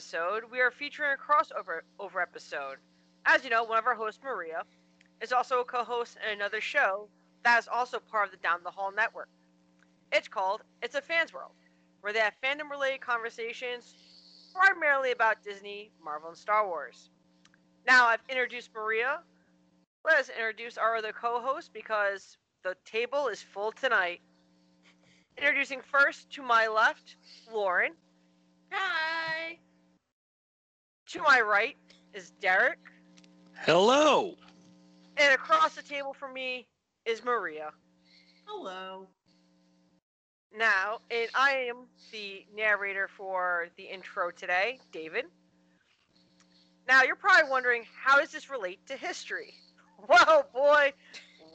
episode, we are featuring a crossover over episode. As you know, one of our hosts, Maria, is also a co host in another show that is also part of the Down the Hall network. It's called It's a Fans World, where they have fandom related conversations primarily about Disney, Marvel, and Star Wars. Now, I've introduced Maria. Let us introduce our other co host because the table is full tonight. Introducing first to my left, Lauren. Hi. To my right is Derek. Hello. And across the table from me is Maria. Hello. Now, and I am the narrator for the intro today, David. Now, you're probably wondering, how does this relate to history? Well, boy,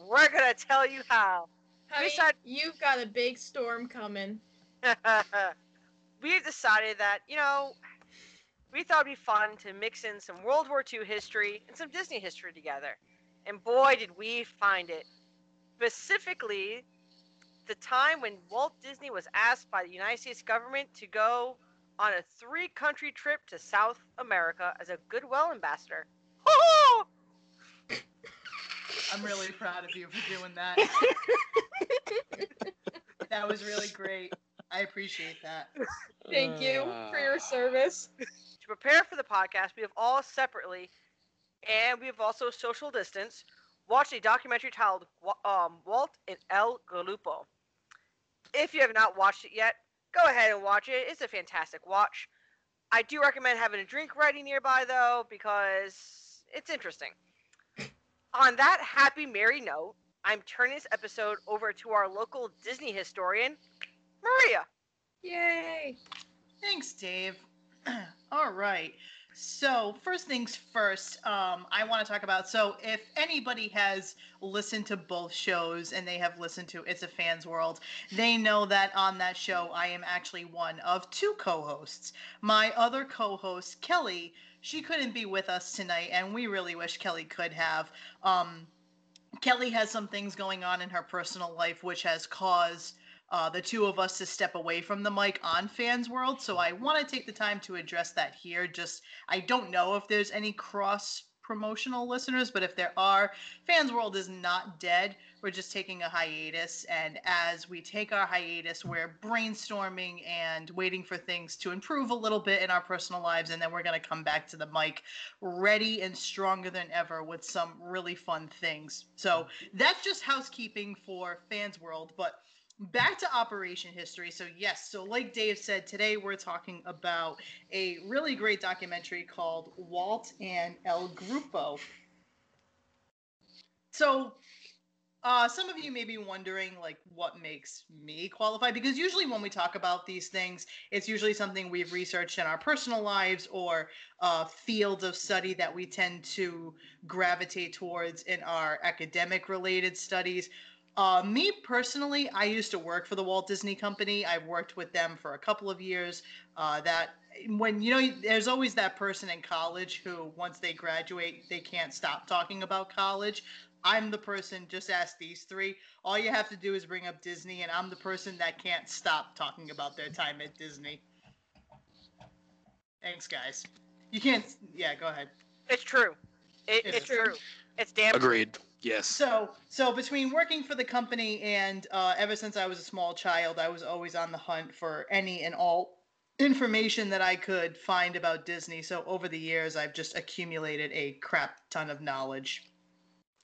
we're going to tell you how. Honey, Besides- you've got a big storm coming. we have decided that, you know, we thought it'd be fun to mix in some World War II history and some Disney history together. And boy, did we find it. Specifically, the time when Walt Disney was asked by the United States government to go on a three country trip to South America as a Goodwill ambassador. Hoo-hoo! I'm really proud of you for doing that. that was really great. I appreciate that. Thank you for your service. to prepare for the podcast, we have all separately, and we have also social distance, watched a documentary titled um, Walt and El Grupo. If you have not watched it yet, go ahead and watch it. It's a fantastic watch. I do recommend having a drink ready nearby, though, because it's interesting. On that happy, merry note, I'm turning this episode over to our local Disney historian, Maria. Yay. Thanks, Dave. All right. So, first things first, um, I want to talk about. So, if anybody has listened to both shows and they have listened to It's a Fans World, they know that on that show, I am actually one of two co hosts. My other co host, Kelly, she couldn't be with us tonight, and we really wish Kelly could have. Um, Kelly has some things going on in her personal life, which has caused uh, the two of us to step away from the mic on Fans World. So I want to take the time to address that here. Just I don't know if there's any cross promotional listeners, but if there are, Fans World is not dead. We're just taking a hiatus, and as we take our hiatus, we're brainstorming and waiting for things to improve a little bit in our personal lives, and then we're going to come back to the mic ready and stronger than ever with some really fun things. So that's just housekeeping for Fans World, but back to operation history. So yes so like dave said today we're talking about a really great documentary called walt and el grupo. So uh, some of you may be wondering like what makes me qualify? Because usually when we talk about these things it's usually something we've researched in our personal lives or uh, fields of study that we tend to gravitate towards in our academic related studies uh, me personally, I used to work for the Walt Disney Company. I've worked with them for a couple of years. Uh, that when you know, there's always that person in college who, once they graduate, they can't stop talking about college. I'm the person. Just ask these three. All you have to do is bring up Disney, and I'm the person that can't stop talking about their time at Disney. Thanks, guys. You can't. Yeah, go ahead. It's true. It, It it's is. true. It's damn true. Yes. So, so between working for the company and uh, ever since I was a small child, I was always on the hunt for any and all information that I could find about Disney. So over the years, I've just accumulated a crap ton of knowledge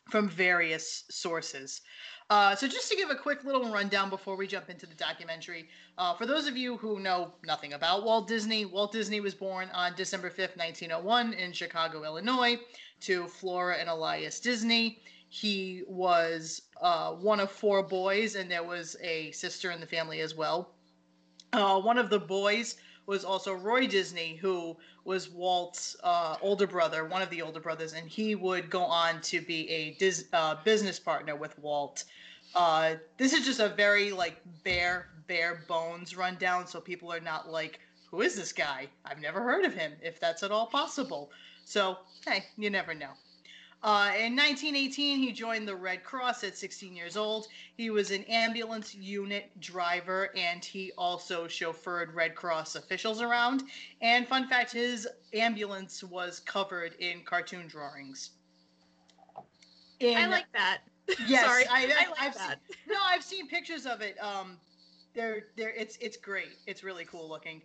from various sources. Uh, so just to give a quick little rundown before we jump into the documentary, uh, for those of you who know nothing about Walt Disney, Walt Disney was born on December 5th, 1901 in Chicago, Illinois, to Flora and Elias Disney. He was uh, one of four boys, and there was a sister in the family as well. Uh, one of the boys was also Roy Disney, who was Walt's uh, older brother, one of the older brothers, and he would go on to be a dis- uh, business partner with Walt. Uh, this is just a very like bare, bare bones rundown, so people are not like, "Who is this guy? I've never heard of him." If that's at all possible, so hey, you never know. Uh, in 1918, he joined the Red Cross at 16 years old. He was an ambulance unit driver and he also chauffeured Red Cross officials around. And fun fact his ambulance was covered in cartoon drawings. In, I like that. Yes, Sorry, I, I, like I've that. Seen, no, I've seen pictures of it. Um, they're they're it's it's great. It's really cool looking.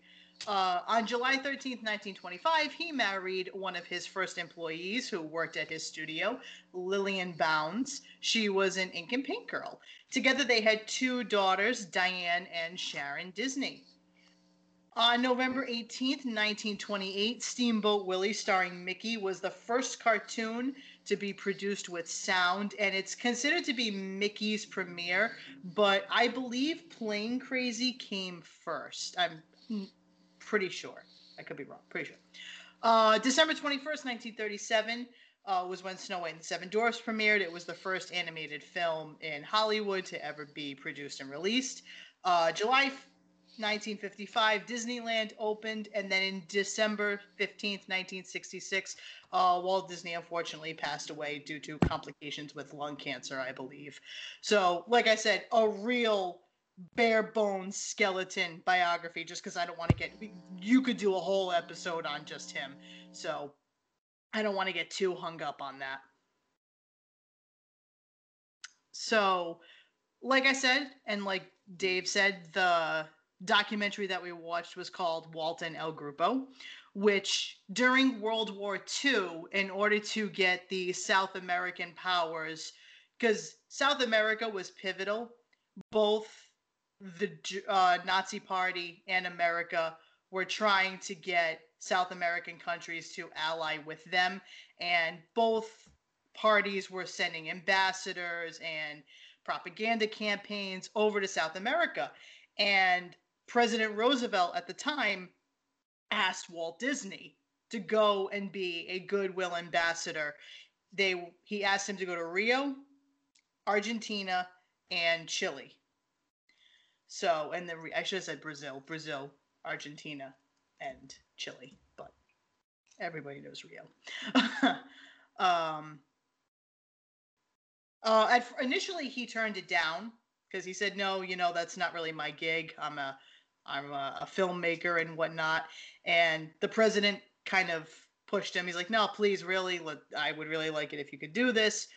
Uh, on July 13th, 1925, he married one of his first employees who worked at his studio, Lillian Bounds. She was an ink and paint girl. Together, they had two daughters, Diane and Sharon Disney. On November 18th, 1928, Steamboat Willie, starring Mickey, was the first cartoon to be produced with sound, and it's considered to be Mickey's premiere, but I believe Plane Crazy came first. I'm pretty sure. I could be wrong. Pretty sure. Uh, December 21st, 1937 uh, was when Snow White and the Seven Dwarfs premiered. It was the first animated film in Hollywood to ever be produced and released. Uh, July 1955, Disneyland opened, and then in December 15th, 1966, uh, Walt Disney unfortunately passed away due to complications with lung cancer, I believe. So, like I said, a real bare bones skeleton biography just because I don't want to get. You could do a whole episode on just him. So, I don't want to get too hung up on that. So, like I said, and like Dave said, the documentary that we watched was called Walt and El Grupo, which during World War II, in order to get the South American powers, because South America was pivotal, both the uh, Nazi Party and America were trying to get South American countries to ally with them, and both parties were sending ambassadors and propaganda campaigns over to South America. And President Roosevelt at the time asked Walt Disney to go and be a goodwill ambassador. They he asked him to go to Rio, Argentina, and Chile. So, and then I should have said Brazil, Brazil, Argentina, and Chile, but everybody knows Rio. um, uh, at, initially, he turned it down because he said, "No, you know that's not really my gig. I'm a I'm a, a filmmaker and whatnot." And the president kind of pushed him. He's like, "No, please, really, I would really like it if you could do this."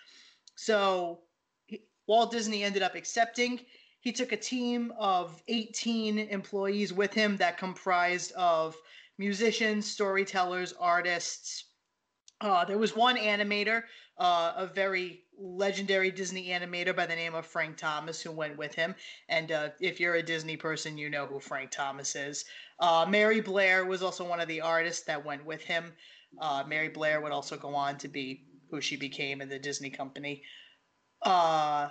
So he, Walt Disney ended up accepting. He took a team of 18 employees with him that comprised of musicians, storytellers, artists. Uh, there was one animator, uh, a very legendary Disney animator by the name of Frank Thomas, who went with him. And uh, if you're a Disney person, you know who Frank Thomas is. Uh, Mary Blair was also one of the artists that went with him. Uh, Mary Blair would also go on to be who she became in the Disney company. Uh,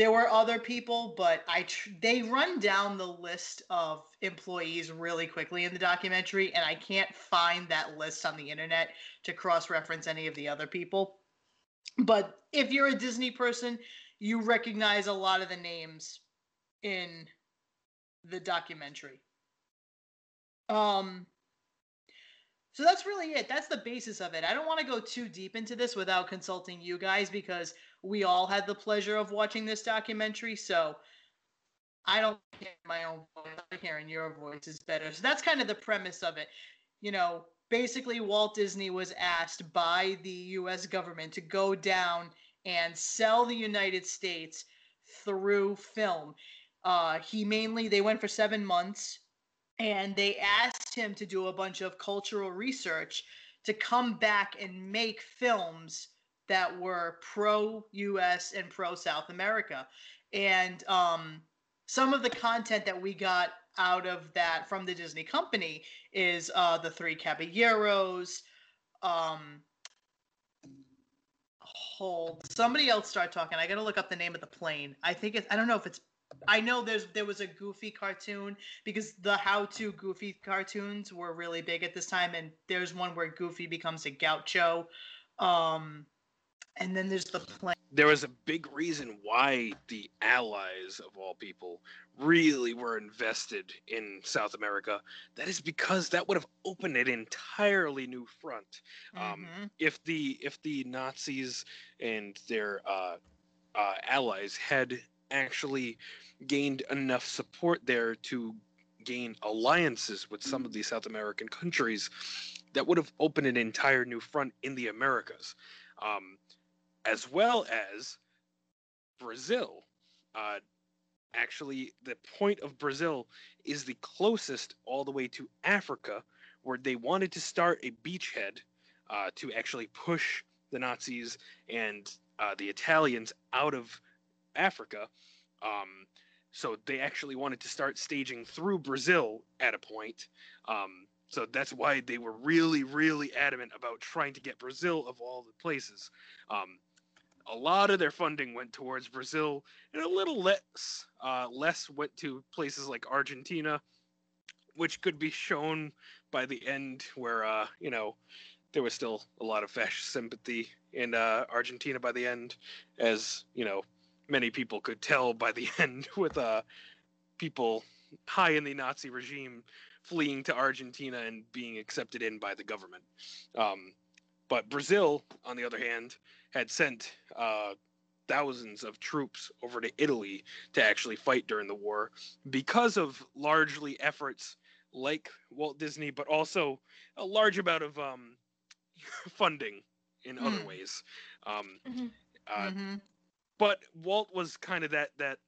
there were other people, but I tr- they run down the list of employees really quickly in the documentary, and I can't find that list on the internet to cross-reference any of the other people. But if you're a Disney person, you recognize a lot of the names in the documentary. Um, so that's really it. That's the basis of it. I don't want to go too deep into this without consulting you guys because we all had the pleasure of watching this documentary. So I don't hear my own voice. Hearing your voice is better. So that's kind of the premise of it. You know, basically, Walt Disney was asked by the U.S. government to go down and sell the United States through film. Uh, he mainly, they went for seven months and they asked him to do a bunch of cultural research to come back and make films that were pro US and pro South America. And um, some of the content that we got out of that from the Disney company is uh, the Three Caballeros. Um, hold somebody else start talking. I gotta look up the name of the plane. I think it's I don't know if it's I know there's there was a Goofy cartoon because the how-to Goofy cartoons were really big at this time, and there's one where Goofy becomes a gaucho. Um, And then there's the plan. There was a big reason why the Allies, of all people, really were invested in South America. That is because that would have opened an entirely new front. Um, Mhm. if the if the Nazis and their uh, uh, allies had actually gained enough support there to gain alliances with some of the South American countries, that would have opened an entire new front in the Americas, um, as well as Brazil. Uh, actually, the point of Brazil is the closest all the way to Africa, where they wanted to start a beachhead uh, to actually push the Nazis and uh, the Italians out of Africa. Um, so they actually wanted to start staging through Brazil at a point. Um, so that's why they were really, really adamant about trying to get Brazil of all the places. Um, a lot of their funding went towards Brazil, and a little less uh, less went to places like Argentina, which could be shown by the end, where uh, you know there was still a lot of fascist sympathy in uh, Argentina by the end, as you know many people could tell by the end with uh, people high in the Nazi regime fleeing to Argentina and being accepted in by the government. Um, but Brazil, on the other hand, had sent uh, thousands of troops over to Italy to actually fight during the war because of largely efforts like Walt Disney, but also a large amount of um, funding in other Mm. ways. Um, Mhm. uh, Mhm. But Walt was kind of that that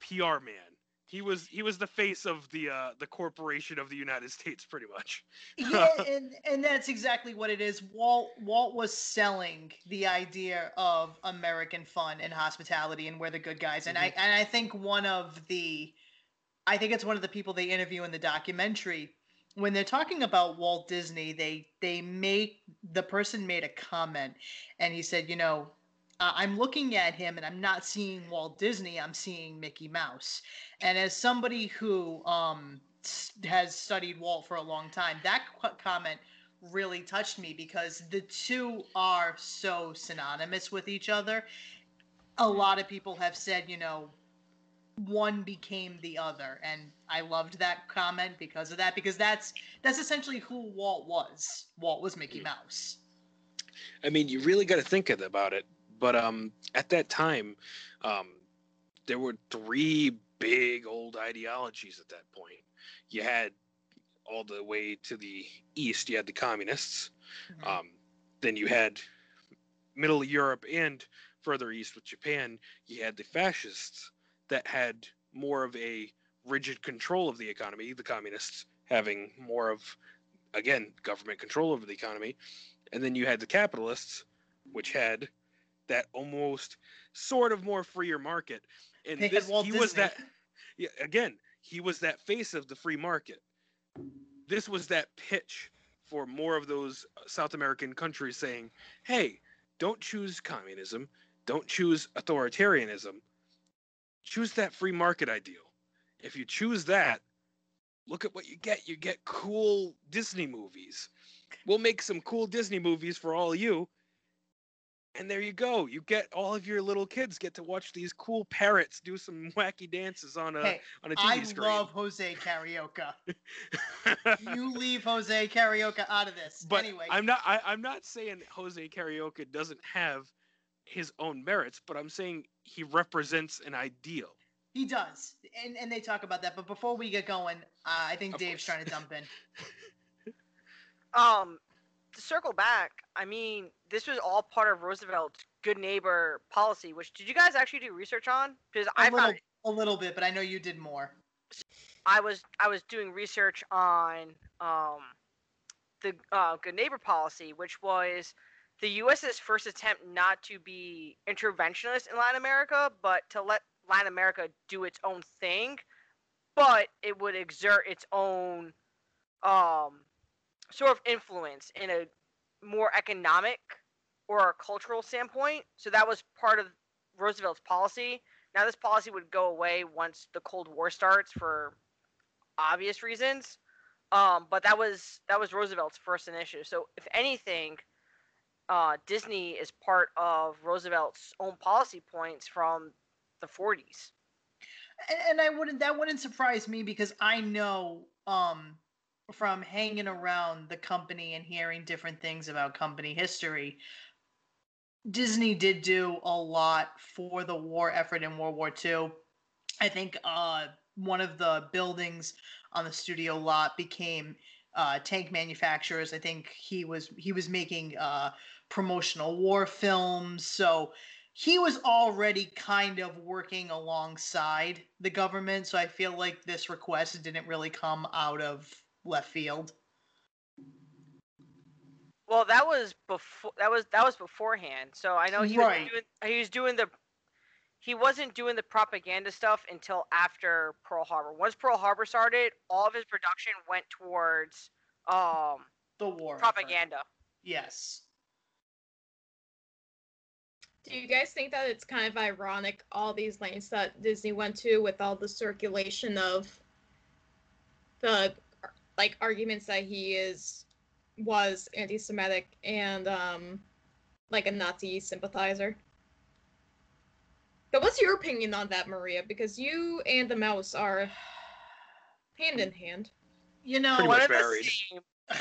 PR man. He was he was the face of the uh, the corporation of the United States, pretty much. yeah, and and that's exactly what it is. Walt Walt was selling the idea of American fun and hospitality and we're the good guys. And I and I think one of the I think it's one of the people they interview in the documentary when they're talking about Walt Disney, they they make the person made a comment and he said, you know, uh, I'm looking at him and I'm not seeing Walt Disney, I'm seeing Mickey Mouse. And as somebody who um has studied Walt for a long time, that qu- comment really touched me because the two are so synonymous with each other. A lot of people have said, you know, one became the other, and I loved that comment because of that because that's that's essentially who Walt was. Walt was Mickey Mouse. I mean, you really got to think about it. But um, at that time, um, there were three big old ideologies at that point. You had all the way to the east, you had the communists. Mhm. Um, then you had Middle Europe and further east with Japan, you had the fascists that had more of a rigid control of the economy, the communists having more of, again, government control over the economy. And then you had the capitalists, which had that almost sort of more freer market. And this, he was that, yeah, again, he was that face of the free market. This was that pitch for more of those uh, South American countries saying, hey, don't choose communism, don't choose authoritarianism, choose that free market ideal. If you choose that, look at what you get. You get cool Disney movies. We'll make some cool Disney movies for all of you. And there you go. You get all of your little kids get to watch these cool parrots do some wacky dances on a Hey, on a TV I screen. love Jose Carioca. you leave Jose Carioca out of this. but anyway, I'm not. I, I'm not saying Jose Carioca doesn't have his own merits, but I'm saying he represents an ideal. he does, and and they talk about that. But before we get going, uh, I think Of Dave's course. trying to dump in. Um, to circle back, I mean, this was all part of Roosevelt's good neighbor policy. Which did you guys actually do research on? Because A I little, found a little bit, but I know you did more. I was I was doing research on um the uh, good neighbor policy, which was the U.S.'s first attempt not to be interventionist in Latin America, but to let Latin America do its own thing, but it would exert its own um sort of influence in a more economic or a cultural standpoint. So that was part of Roosevelt's policy. Now this policy would go away once the Cold War starts for obvious reasons. Um, but that was that was Roosevelt's first initiative. So if anything, uh, Disney is part of Roosevelt's own policy points from the 40s. and, and I wouldn't that wouldn't surprise me because I know um from hanging around the company and hearing different things about company history Disney did do a lot for the war effort in World War II. I think uh one of the buildings on the studio lot became uh, tank manufacturers. I think he was he was making uh, promotional war films. So he was already kind of working alongside the government. So I feel like this request didn't really come out of left field. Well, that was before that was that was beforehand. So I know he was doing he was doing the he wasn't doing the propaganda stuff until after Pearl Harbor. Once Pearl Harbor started, all of his production went towards um The war effort. propaganda. Yes. Do you guys think that it's kind of ironic all these lengths that Disney went to with all the circulation of the like arguments that he is was anti-Semitic and um like a Nazi sympathizer? But what's your opinion on that, Maria? Because you and the mouse are hand in hand. You know, Pretty One of the same.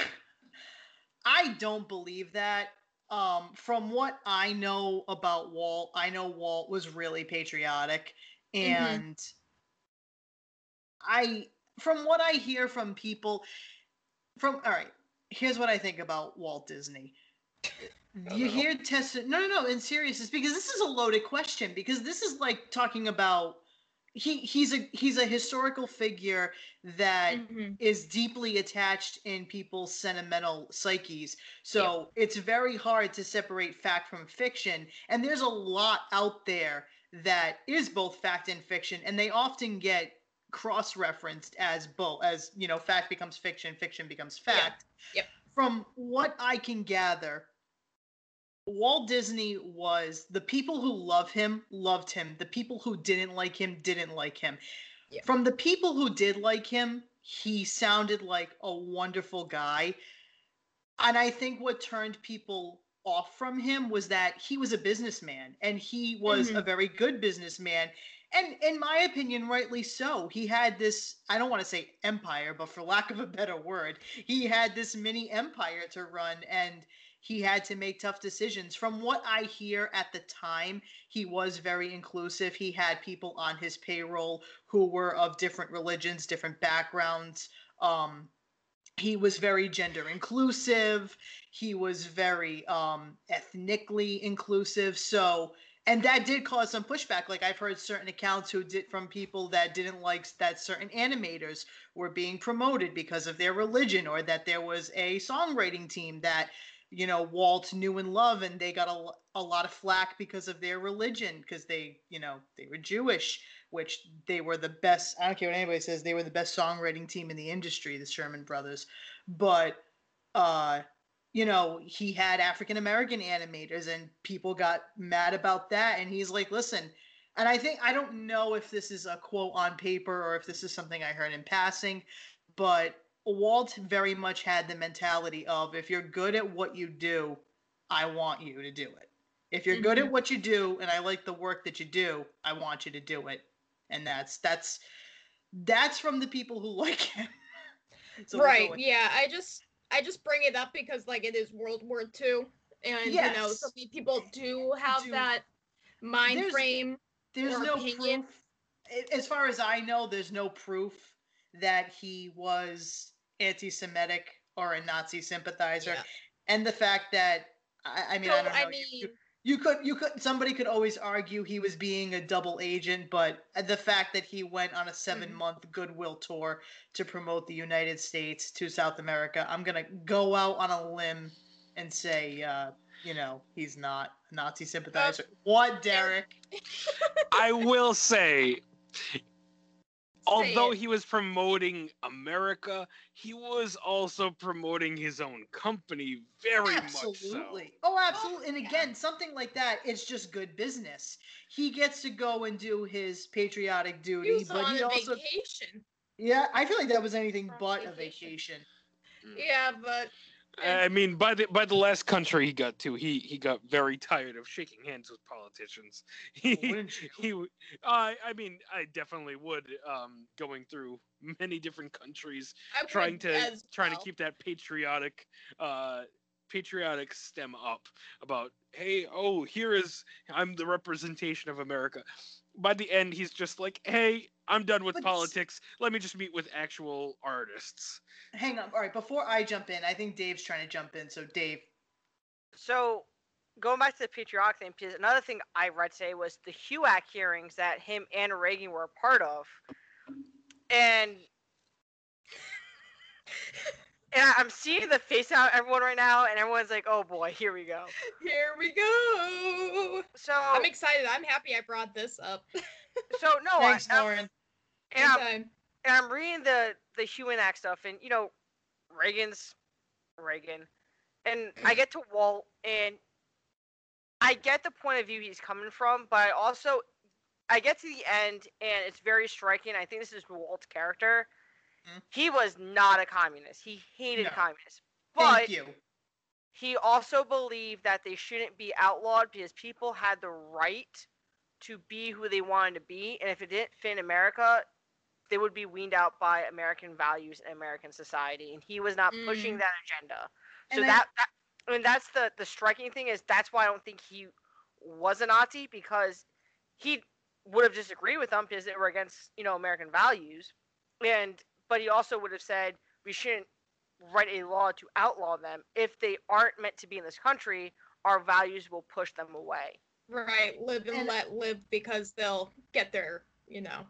I don't believe that. Um, from what I know about Walt, I know Walt was really patriotic, and I, from what I hear from people, from all right, here's what I think about Walt Disney. You hear test no no no in seriousness because this is a loaded question because this is like talking about he he's a he's a historical figure that Mhm. is deeply attached in people's sentimental psyches. So it's very hard to separate fact from fiction. And there's a lot out there that is both fact and fiction, and they often get cross-referenced as both as you know, fact becomes fiction, fiction becomes Yeah. fact. Yep. From what I can gather, Walt Disney was the people who love him loved him. The people who didn't like him didn't like him. Yeah. From the people who did like him, he sounded like a wonderful guy. And I think what turned people off from him was that he was a businessman and he was mm-hmm. a very good businessman. And in my opinion, rightly so. He had this, I don't want to say empire, but for lack of a better word, he had this mini empire to run and he had to make tough decisions. From what I hear at the time, he was very inclusive. He had people on his payroll who were of different religions, different backgrounds. Um, he was very gender inclusive. He was very um, ethnically inclusive. So, and that did cause some pushback. Like I've heard certain accounts who did from people that didn't like that certain animators were being promoted because of their religion, or that there was a songwriting team that you know Walt knew and loved, and they got a, a lot of flack because of their religion, because they you know they were Jewish, which they were the best. I don't care what anybody says, they were the best songwriting team in the industry, the Sherman Brothers. But uh, you know he had African American animators, and people got mad about that, and he's like, listen. And I think I don't know if this is a quote on paper or if this is something I heard in passing, but Walt very much had the mentality of if you're good at what you do, I want you to do it. If you're good at mm-hmm. what you do and I like the work that you do, I want you to do it. And that's that's that's from the people who like him. So we'll right. Yeah. I just I just bring it up because like it is World War II, and you know Yes. so many people do have Do- that mind There's- frame. There's no opinion. proof. As far as I know, there's no proof that he was anti-Semitic or a Nazi sympathizer. Yeah. And the fact that I, I mean, so I don't know. I mean, you, you could you could somebody could always argue he was being a double agent, but the fact that he went on a 7 Mhm. month goodwill tour to promote the United States to South America, I'm gonna go out on a limb and say, uh, you know, he's not a Nazi sympathizer. what, Derek? I will say, although he was promoting America, he was also promoting his own company very much so. absolutely. Oh, absolutely. And oh, again, something like that, it's just good business. He gets to go and do his patriotic he duty, was but on he a also vacation. Yeah, I feel like that was anything From but a vacation. vacation. Mm. Yeah, but I mean, by the by the last country he got to, he he got very tired of shaking hands with politicians. He Wouldn't you? he w- I I mean, I definitely would. Um, going through many different countries, I trying to as trying well. to keep that patriotic uh patriotic stem up about hey oh here is i'm the representation of america. By the end he's just like hey i'm done with But s- politics. Let me just meet with actual artists. Hang on. All right, before I jump in, I think Dave's trying to jump in. So Dave, So, going back to the patriotic thing, because another thing I read today was the HUAC hearings that him and Reagan were a part of, and and I'm seeing the face out everyone right now, and everyone's like, "Oh boy, here we go." Here we go. So, I'm excited. I'm happy I brought this up. so no, thanks, I, I'm- Lauren. and I'm, and I'm reading the the human act stuff, and you know, Reagan's Reagan, and I get to Walt, and I get the point of view he's coming from, but I also I get to the end, and it's very striking. I think this is Walt's character. Mhm. He was not a communist. He hated No. communists, but Thank you. he also believed that they shouldn't be outlawed because people had the right to be who they wanted to be, and if it didn't fit in America, they would be weaned out by American values and American society. And he was not pushing Mm. that agenda. So I- that, that I mean that's the the striking thing is that's why I don't think he was a Nazi because he would have disagreed with them because they were against you know American values, and but he also would have said we shouldn't write a law to outlaw them if they aren't meant to be in this country. Our values will push them away. Right, live and, And- let live because they'll get their, you know,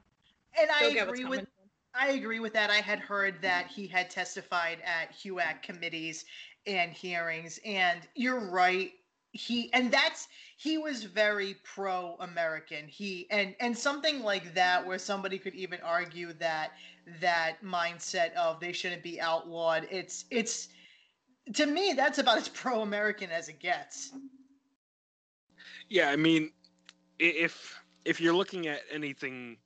And I they'll get what's agree with I agree with that. I had heard that he had testified at HUAC committees and hearings, and you're right. He and that's he was very pro-American. He and and something like that, where somebody could even argue that that mindset of they shouldn't be outlawed. It's it's to me that's about as pro-American as it gets. yeah i mean if if you're looking at anything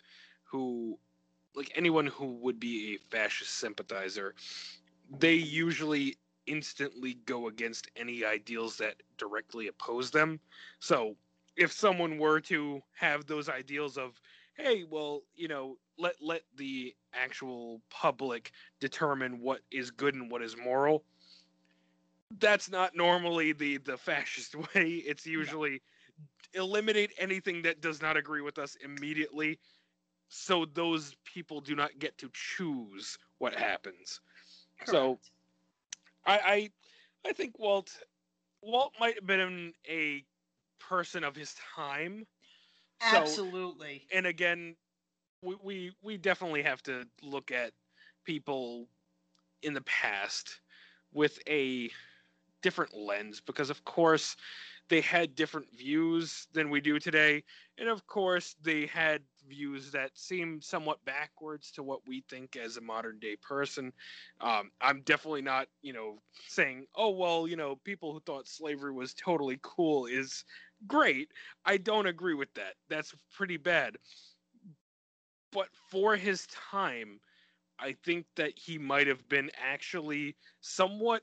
who like anyone who would be a fascist sympathizer they usually instantly go against any ideals that directly oppose them so if someone were to have those ideals of hey well you know let let the actual public determine what is good and what is moral. That's not normally the the fascist way. It's usually eliminate anything that does not agree with us immediately so those people do not get to choose what happens. So I, I I think Walt Walt might have been a person of his time. So, absolutely. and again, we, we definitely have to look at people in the past with a different lens because of course they had different views than we do today. And of course they had views that seem somewhat backwards to what we think as a modern day person. Um, i'm definitely not you know saying oh well you know people who thought slavery was totally cool is great. I don't agree with that. That's pretty bad but for his time i think that he might have been actually somewhat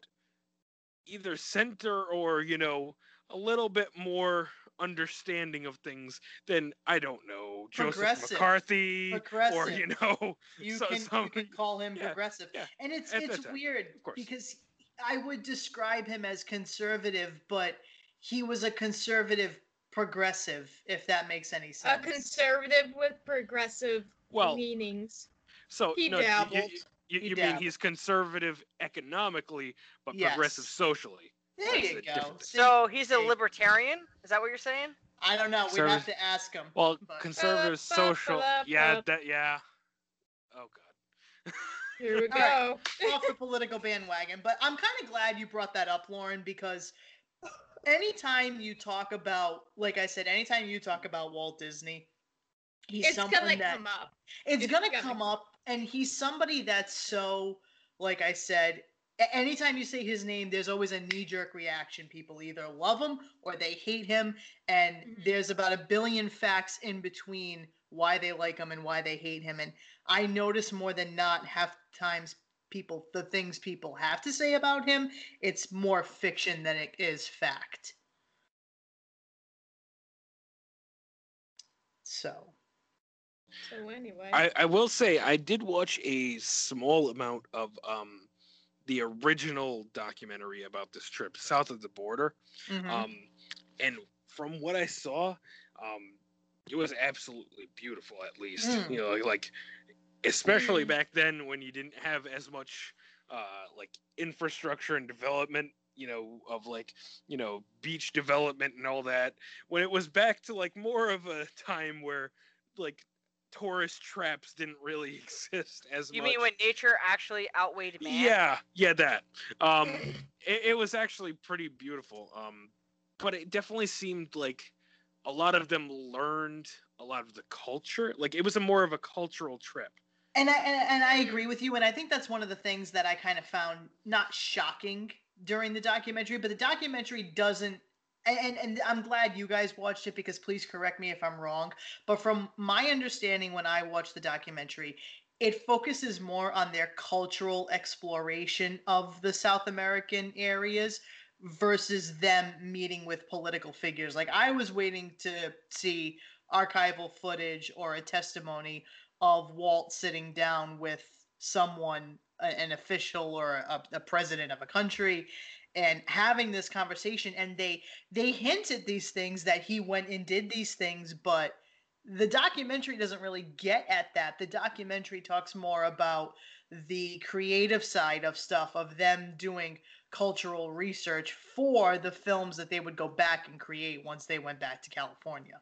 either center or you know a little bit more understanding of things than I don't know Joseph Progressive. McCarthy or you know You so- can some- you can call him yeah, progressive, yeah. and it's At it's that time, weird because I would describe him as conservative, but he was a conservative progressive, if that makes any sense A sense. conservative with progressive well meanings. so He no, you- you- dabbled. you, He you mean he's conservative economically but Yes. progressive socially there That's you go. different See, So he's a libertarian. Is that what you're saying? I don't know. We'd have to ask him. well but- conservative social yeah that yeah oh god Here we All right. go. off the political bandwagon. But I'm kind of glad you brought that up, Lauren, because anytime you talk about, like I said, anytime you talk about Walt Disney, he's It's someone gonna that come up. it's, it's gonna, gonna come up, and he's somebody that's so, like I said. Anytime you say his name, there's always a knee-jerk reaction. People either love him or they hate him, and Mhm. there's about a billion facts in between why they like him and why they hate him. And I notice more than not, half times people the things people have to say about him. It's more fiction than it is fact. So So anyway, I, I will say I did watch a small amount of um the original documentary about this trip south of the border. mhm. Um and from what I saw, um it was absolutely beautiful at least. Mm. You know, like especially Mm. back then when you didn't have as much uh like infrastructure and development you know of like you know beach development and all that when it was back to like more of a time where like tourist traps didn't really exist as You much. mean when nature actually outweighed man? Yeah, yeah, that. Um, it, it was actually pretty beautiful. Um, but it definitely seemed like a lot of them learned a lot of the culture. Like it was a more of a cultural trip. And I and, and I agree with you, and I think that's one of the things that I kind of found not shocking during the documentary, but the documentary doesn't. And, and I'm glad you guys watched it because please correct me if I'm wrong. But from my understanding, when I watched the documentary, it focuses more on their cultural exploration of the South American areas versus them meeting with political figures. Like I was waiting to see archival footage or a testimony of Walt sitting down with someone, an official or a, a president of a country, and having this conversation. And they they hinted these things that he went and did these things, but the documentary doesn't really get at that. The documentary talks more about the creative side of stuff of them doing cultural research for the films that they would go back and create once they went back to California.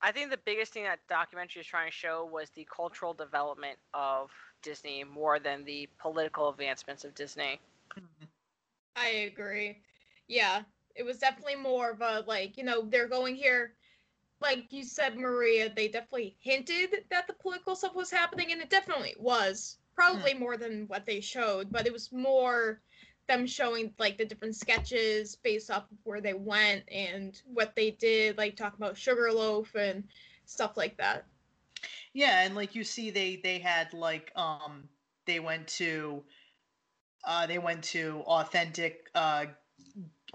I think the biggest thing that documentary is trying to show was the cultural development of Disney more than the political advancements of Disney. I agree. Yeah, it was definitely more of a like, you know, they're going here. Like you said, Maria, they definitely hinted that the political stuff was happening, and it definitely was. Probably hmm. more than what they showed, but it was more them showing like the different sketches based off of where they went and what they did, like talking about Sugarloaf and stuff like that. Yeah, and like you see, they they had like um they went to uh they went to authentic uh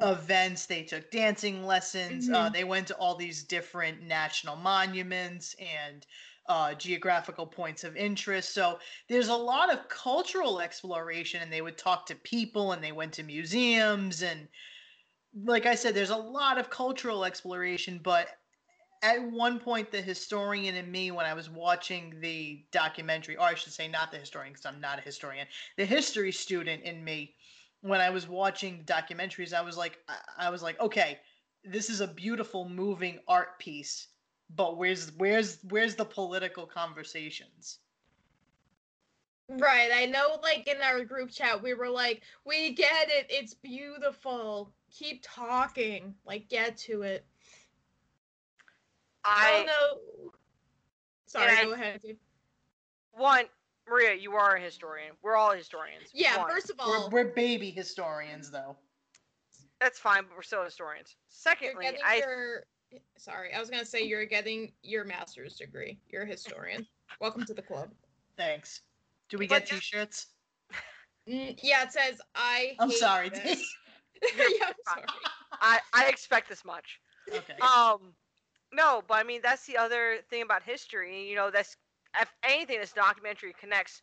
events. They took dancing lessons. Uh, Mhm. they went to all these different national monuments and uh, geographical points of interest. So there's a lot of cultural exploration, and they would talk to people, and they went to museums, and like I said, there's a lot of cultural exploration, but at one point the historian in me when i was watching the documentary or i should say not the historian because i'm not a historian the history student in me when i was watching the documentaries i was like I- i was like okay this is a beautiful moving art piece but where's where's where's the political conversations Right. I know, like, in our group chat, we were like, we get it. It's beautiful. Keep talking. Like, get to it. I oh, no. Sorry, I- go ahead. Dude. one Maria, you are a historian. We're all historians. Yeah, First of we're, all, we're baby historians though that's fine, but we're still historians. you're Secondly, I your. Sorry, I was going to say you're getting your master's degree. You're a historian. Welcome to the club. thanks do we get just- t-shirts Mm, yeah, it says, I. i'm hate sorry this." Yeah, I'm sorry. I, I expect this much. okay Um, no, but I mean that's the other thing about history. You know, that's if anything, this documentary connects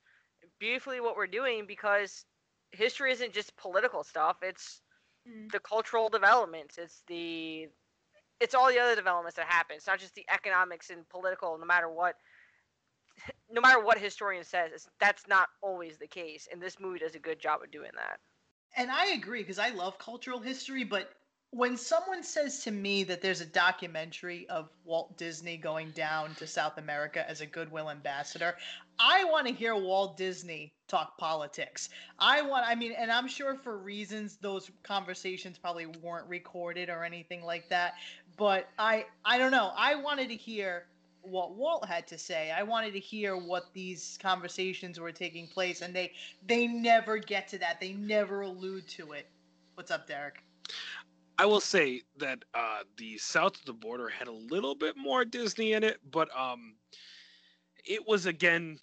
beautifully what we're doing because history isn't just political stuff. It's Mm. the cultural developments. It's the it's all the other developments that happen. It's not just the economics and political. No matter what, no matter what historian says, that's not always the case. And this movie does a good job of doing that. And I agree because I love cultural history, but when someone says to me that there's a documentary of Walt Disney going down to South America as a goodwill ambassador, I want to hear Walt Disney talk politics. I want, I mean, and I'm sure for reasons those conversations probably weren't recorded or anything like that, but I, I don't know. I wanted to hear what Walt had to say. I wanted to hear what these conversations were taking place, and they they never get to that. They never allude to it. What's up, Derek? I will say that uh, the south of the border had a little bit more Disney in it, but um, it was again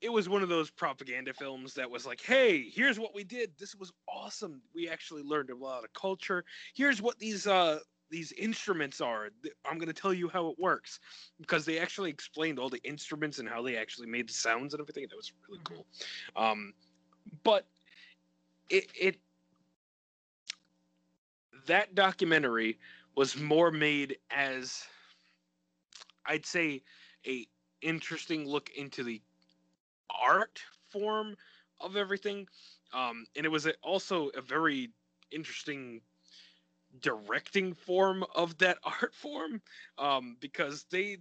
it was one of those propaganda films that was like, hey, here's what we did. This was awesome. We actually learned a lot of culture. Here's what these uh these instruments are. I'm going to tell you how it works because they actually explained all the instruments and how they actually made the sounds and everything. That was really Mhm. cool. Um, but it, it that documentary was more made as I'd say a interesting look into the art form of everything. Um, and it was a, also a very interesting directing form of that art form um, because they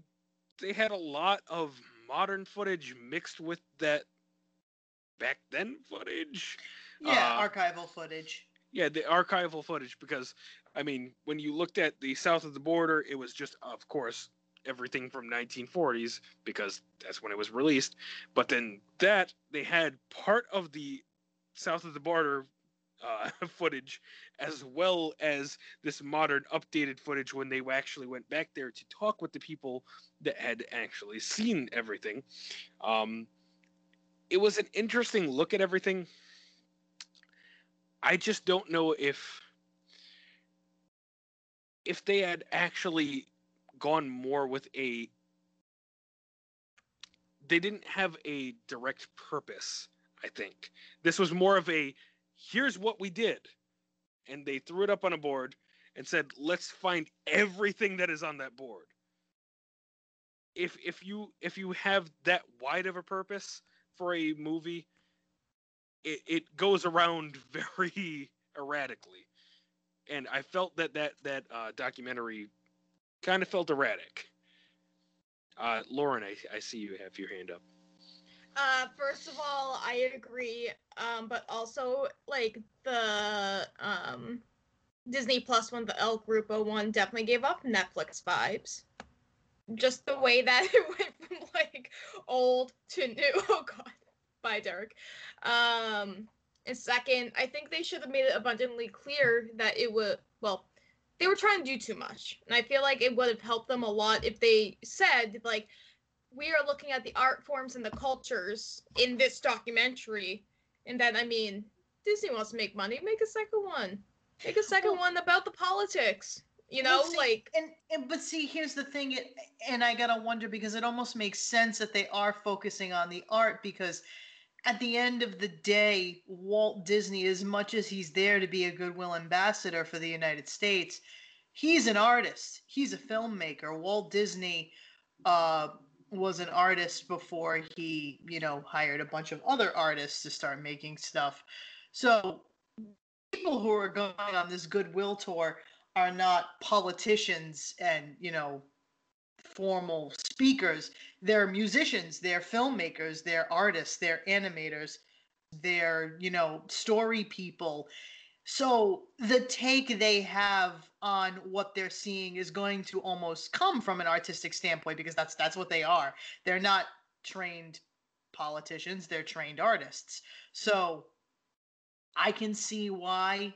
they had a lot of modern footage mixed with that back then footage. Yeah, Uh, archival footage. Yeah, the archival footage because I mean, when you looked at the south of the border, it was just of course everything from 1940s because that's when it was released. But then that they had part of the south of the border uh, footage as well as this modern updated footage when they actually went back there to talk with the people that had actually seen everything. Um, it was an interesting look at everything. I just don't know if if they had actually gone more with a they didn't have a direct purpose i think. This was more of a here's what we did. And they threw it up on a board and said let's find everything that is on that board. If if you if you have that wide of a purpose for a movie it, it goes around very erratically and i felt that that that uh, documentary kind of felt erratic uh, lauren I, I see you have your hand up Uh, first of all, I agree. Um, but also like the um Disney Plus one, the El Grupo one, definitely gave off Netflix vibes. Just the way that it went from like old to new. Oh God, bye Derek. Um, and second, I think they should have made it abundantly clear that it would. Well, they were trying to do too much, and I feel like it would have helped them a lot if they said like we are looking at the art forms and the cultures in this documentary. And then, I mean, Disney wants to make money. Make a second one. Make a second Well- one about the politics. You know, Well, see, like and, and but see here's the thing it, and i gotta wonder because it almost makes sense that they are focusing on the art because at the end of the day walt disney as much as he's there to be a goodwill ambassador for the united states he's an artist. He's a filmmaker. Walt disney uh, was an artist before he you know hired a bunch of other artists to start making stuff. So people who are going on this goodwill tour are not politicians and you know formal speakers. They're musicians they're filmmakers they're artists they're animators they're you know story people. So the take they have on what they're seeing is going to almost come from an artistic standpoint because that's that's what they are. They're not trained politicians they're trained artists. So i can see why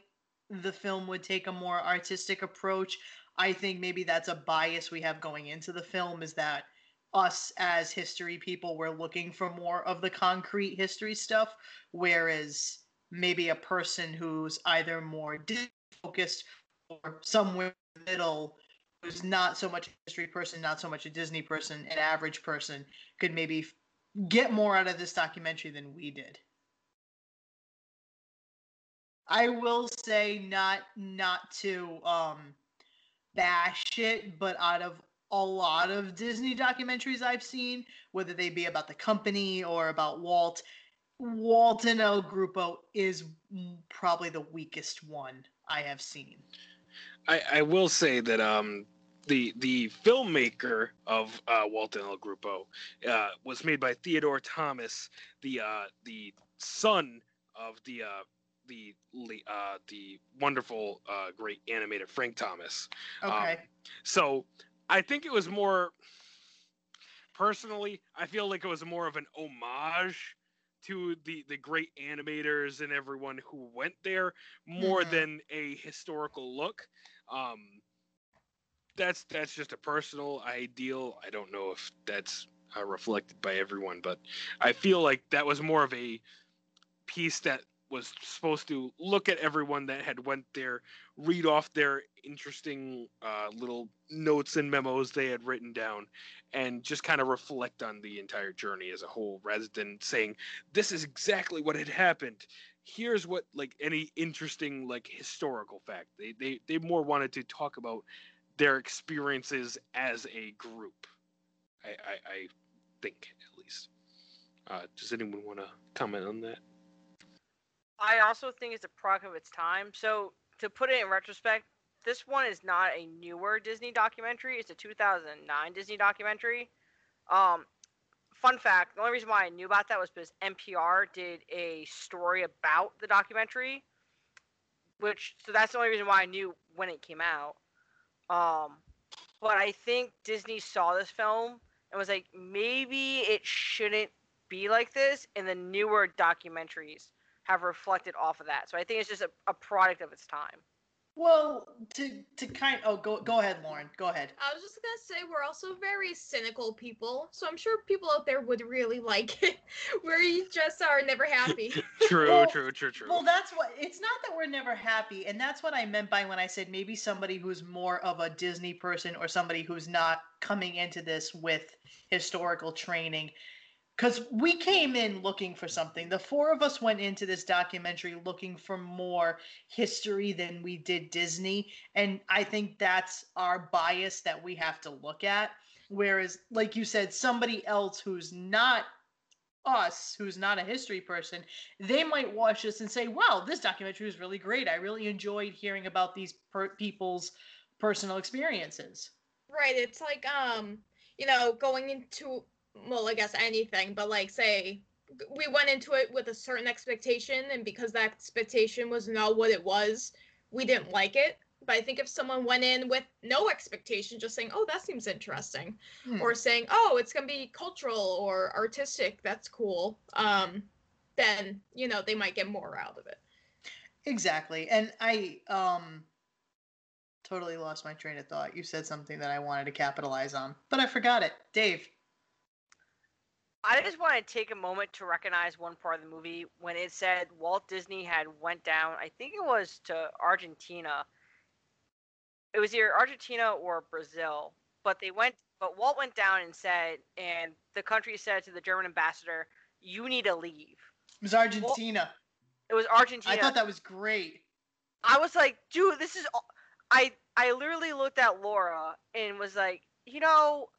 the film would take a more artistic approach. I think maybe that's a bias we have going into the film is that us as history people we're looking for more of the concrete history stuff whereas maybe a person who's either more focused or somewhere in the middle who's not so much a history person not so much a disney person an average person could maybe get more out of this documentary than we did. I will say not not to um bash it, but out of a lot of Disney documentaries I've seen, whether they be about the company or about Walt, Walt and El Grupo is probably the weakest one I have seen. I, I will say that um the the filmmaker of uh, Walt and El Grupo uh, was made by Theodore Thomas, the uh, the son of the uh, the uh, the wonderful uh, great animator Frank Thomas. Um, Okay. So I think it was more personally, I feel like it was more of an homage to the the great animators and everyone who went there more Mhm. than a historical look. Um that's that's just a personal ideal. I don't know if that's uh, reflected by everyone. But I feel like that was more of a piece that was supposed to look at everyone that had went there, read off their interesting uh, little notes and memos they had written down, and just kind of reflect on the entire journey as a whole, rather than saying this is exactly what had happened. Here's what like any interesting like historical fact. They they they more wanted to talk about their experiences as a group. I I, I think at least. Uh, does anyone want to comment on that? I also think it's a product of its time. So to put it in retrospect, this one is not a newer Disney documentary. It's a 2009 Disney documentary. Um, fun fact: the only reason why I knew about that was because NPR did a story about the documentary, which so that's the only reason why I knew when it came out. Um, but I think Disney saw this film and was like, maybe it shouldn't be like this in the newer documentaries have reflected off of that. So I think it's just a, a product of its time. Well, to to kind oh go go ahead, Lauren. Go ahead. I was just gonna say we're also very cynical people, so I'm sure people out there would really like it. we just are never happy. true, Well- true, true, true. Well, that's what it's not that we're never happy, and that's what I meant by when I said maybe somebody who's more of a Disney person or somebody who's not coming into this with historical training. Because we came in looking for something. The four of us went into this documentary looking for more history than we did Disney. And I think that's our bias that we have to look at. Whereas, like you said, somebody else who's not us, who's not a history person, they might watch this and say, wow, this documentary is really great. I really enjoyed hearing about these per- people's personal experiences. right. It's like um, you know, going into well, I guess anything, but like say we went into it with a certain expectation, and because that expectation was not what it was, we didn't like it. But I think if someone went in with no expectation, just saying, "Oh, that seems interesting," Hmm. or saying, "Oh, it's gonna be cultural or artistic. That's cool," um, then you know they might get more out of it. Exactly. And I um totally lost my train of thought. You said something that I wanted to capitalize on, but I forgot it. Dave. I just want to take a moment to recognize one part of the movie when it said Walt Disney had went down. I think it was to Argentina. It was either Argentina or Brazil, but they went. But Walt went down and said, and the country said to the German ambassador, "You need to leave." It was Argentina. It was Argentina. I thought that was great. I was like, dude, this is. I I literally looked at Laura and was like, you know,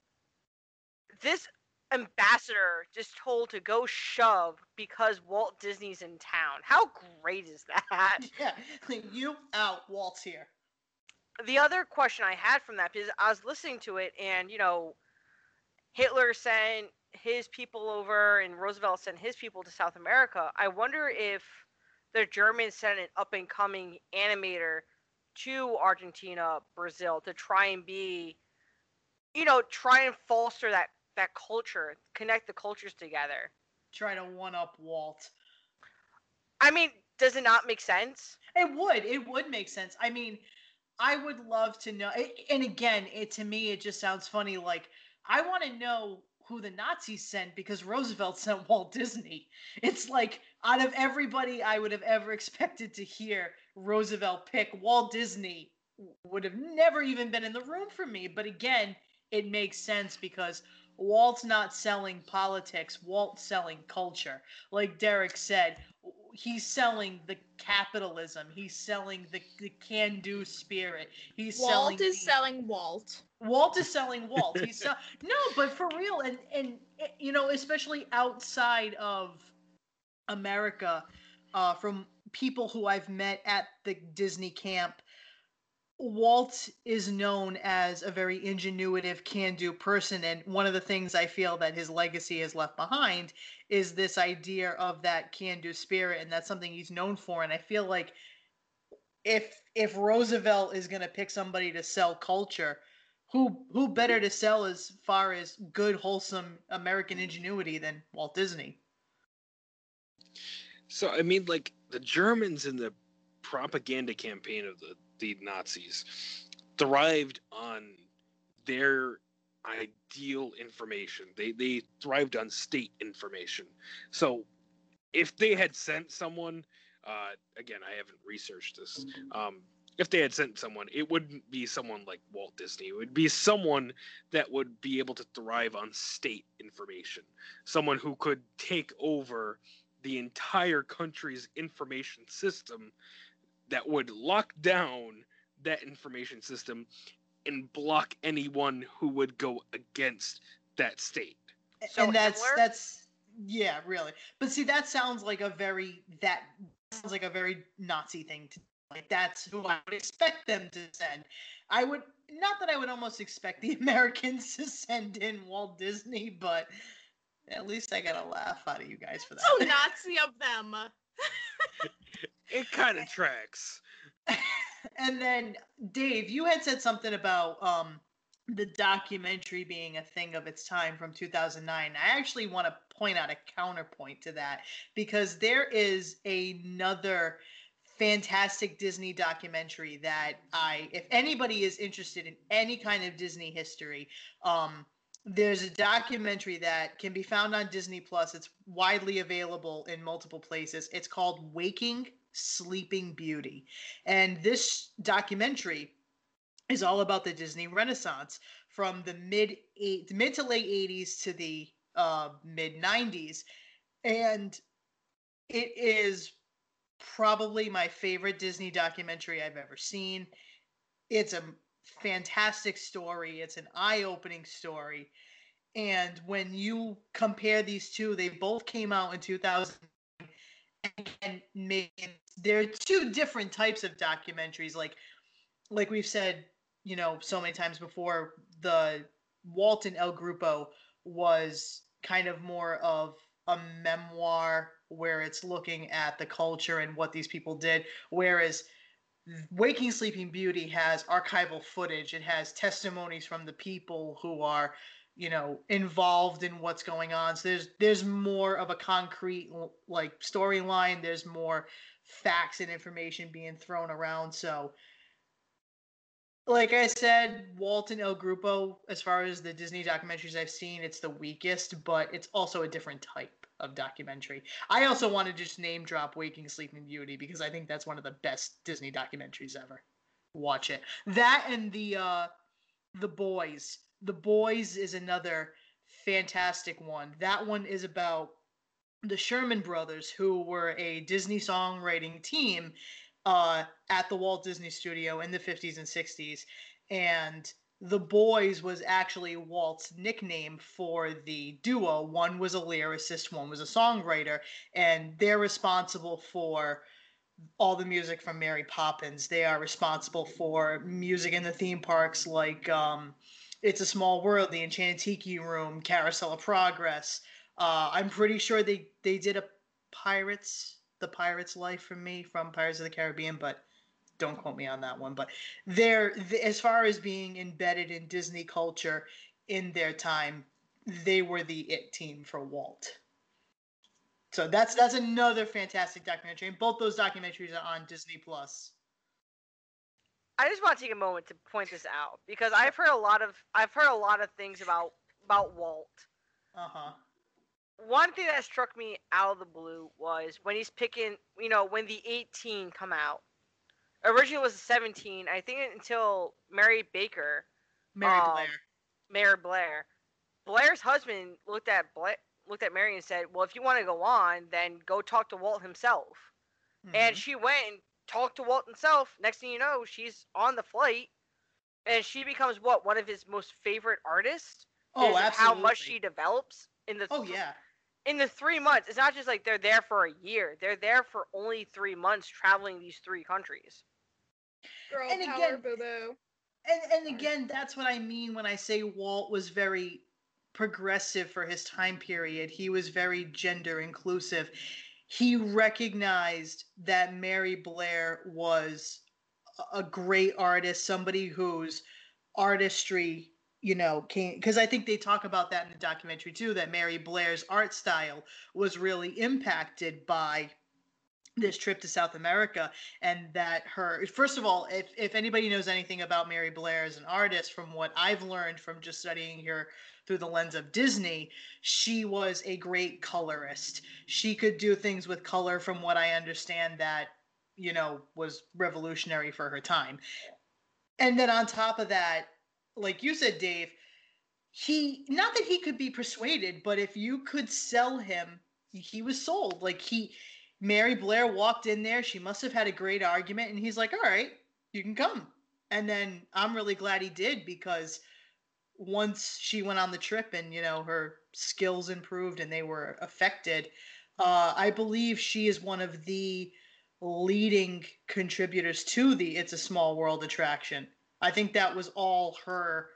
this ambassador just told to go shove because Walt Disney's in town. How great is that? Yeah. You out, Walt's here. the other question I had from that is I was listening to it and you know, Hitler sent his people over and Roosevelt sent his people to South America. I wonder if the Germans sent an up and coming animator to Argentina, Brazil to try and be you know, try and foster that that culture, connect the cultures together. Try to one up Walt. I mean, does it not make sense? It would. It would make sense. I mean, I would love to know. And again, it to me, it just sounds funny. Like I want to know who the Nazis sent because Roosevelt sent Walt Disney. It's like out of everybody I would have ever expected to hear Roosevelt pick, Walt Disney would have never even been in the room for me. But again, it makes sense because Walt's not selling politics. Walt's selling culture. Like Derek said, he's selling the capitalism. He's selling the, the can-do spirit. He's selling Walt is the- selling Walt. Walt is selling Walt. He's sell- no, but for real, and and you know, especially outside of America, uh, from people who I've met at the Disney camp, Walt is known as a very ingenuitive, can-do person, and one of the things I feel that his legacy has left behind is this idea of that can-do spirit, and that's something he's known for. And I feel like if if Roosevelt is going to pick somebody to sell culture, who who better to sell as far as good, wholesome American ingenuity than Walt Disney? So I mean, like the Germans in the propaganda campaign of the the Nazis thrived on their ideal information. They they thrived on state information. So if they had sent someone, uh, again, I haven't researched this. Um, if they had sent someone, it wouldn't be someone like Walt Disney. It would be someone that would be able to thrive on state information. Someone who could take over the entire country's information system that would lock down that information system and block anyone who would go against that state. So and that's Himmler? that's yeah, really. But see, that sounds like a very that sounds like a very Nazi thing to like. That's who I would expect them to send. I would not that I would almost expect the Americans to send in Walt Disney, but at least I got a laugh out of you guys for that. So Nazi of them. It kind of tracks. and then Dave, you had said something about um the documentary being a thing of its time from 2009. I actually want to point out a counterpoint to that because there is another fantastic Disney documentary that I if anybody is interested in any kind of Disney history, um there's a documentary that can be found on Disney Plus. It's widely available in multiple places. It's called Waking Sleeping Beauty. And this documentary is all about the Disney Renaissance from the mid eight, mid to late 80s to the uh, mid 90s. And it is probably my favorite Disney documentary I've ever seen. It's a fantastic story. It's an eye-opening story. And when you compare these two, they both came out in 2000 and made they're two different types of documentaries like like we've said, you know, so many times before, the Walt and El Grupo was kind of more of a memoir where it's looking at the culture and what these people did whereas Waking Sleeping Beauty has archival footage. It has testimonies from the people who are, you know, involved in what's going on. So there's there's more of a concrete like storyline. There's more facts and information being thrown around. So like I said, Walt and El Grupo, as far as the Disney documentaries I've seen, it's the weakest, but it's also a different type of documentary. I also want to just name drop Waking Sleeping Beauty because I think that's one of the best Disney documentaries ever. Watch it. That and the uh The Boys. The Boys is another fantastic one. That one is about the Sherman brothers who were a Disney songwriting team uh at the Walt Disney Studio in the 50s and 60s and the boys was actually Walt's nickname for the duo. One was a lyricist, one was a songwriter, and they're responsible for all the music from Mary Poppins. They are responsible for music in the theme parks like um, It's a Small World, The Enchanted Tiki Room, Carousel of Progress. Uh, I'm pretty sure they, they did a Pirates, The Pirate's Life for me from Pirates of the Caribbean, but don't quote me on that one, but they're th- as far as being embedded in Disney culture in their time, they were the it team for Walt. So that's that's another fantastic documentary, and both those documentaries are on Disney Plus. I just want to take a moment to point this out because I've heard a lot of I've heard a lot of things about about Walt. Uh huh. One thing that struck me out of the blue was when he's picking, you know, when the 18 come out. Originally it was 17. I think until Mary Baker, Mary Um, Blair. Mayor Blair, Blair's husband looked at looked at Mary and said, "Well, if you want to go on, then go talk to Walt himself." And Mhm. she went and talked to Walt himself. Next thing you know, she's on the flight, and she becomes what one of his most favorite artists. oh, absolutely. How much she develops in the Oh th- yeah. in the three months. It's not just like they're there for a year. They're there for only three months, traveling these three countries. Girl And power, again- boo boo. And and again, that's what I mean when I say Walt was very progressive for his time period. He was very gender inclusive. He recognized that Mary Blair was a- great artist, somebody whose artistry, you know, came because I think they talk about that in the documentary too, that Mary Blair's art style was really impacted by this trip to South America and that her first of all if if anybody knows anything about Mary Blair as an artist from what I've learned from just studying her through the lens of Disney she was a great colorist. She could do things with color from what I understand that you know was revolutionary for her time. And then on top of that like you said Dave he not that he could be persuaded but if you could sell him he was sold. Like he Mary Blair walked in there. She must have had a great argument. And he's like, all right, you can come. And then I'm really glad he did because once she went on the trip and, you know, her skills improved and they were affected, uh, I believe she is one of the leading contributors to the It's a Small World attraction. I think that was all her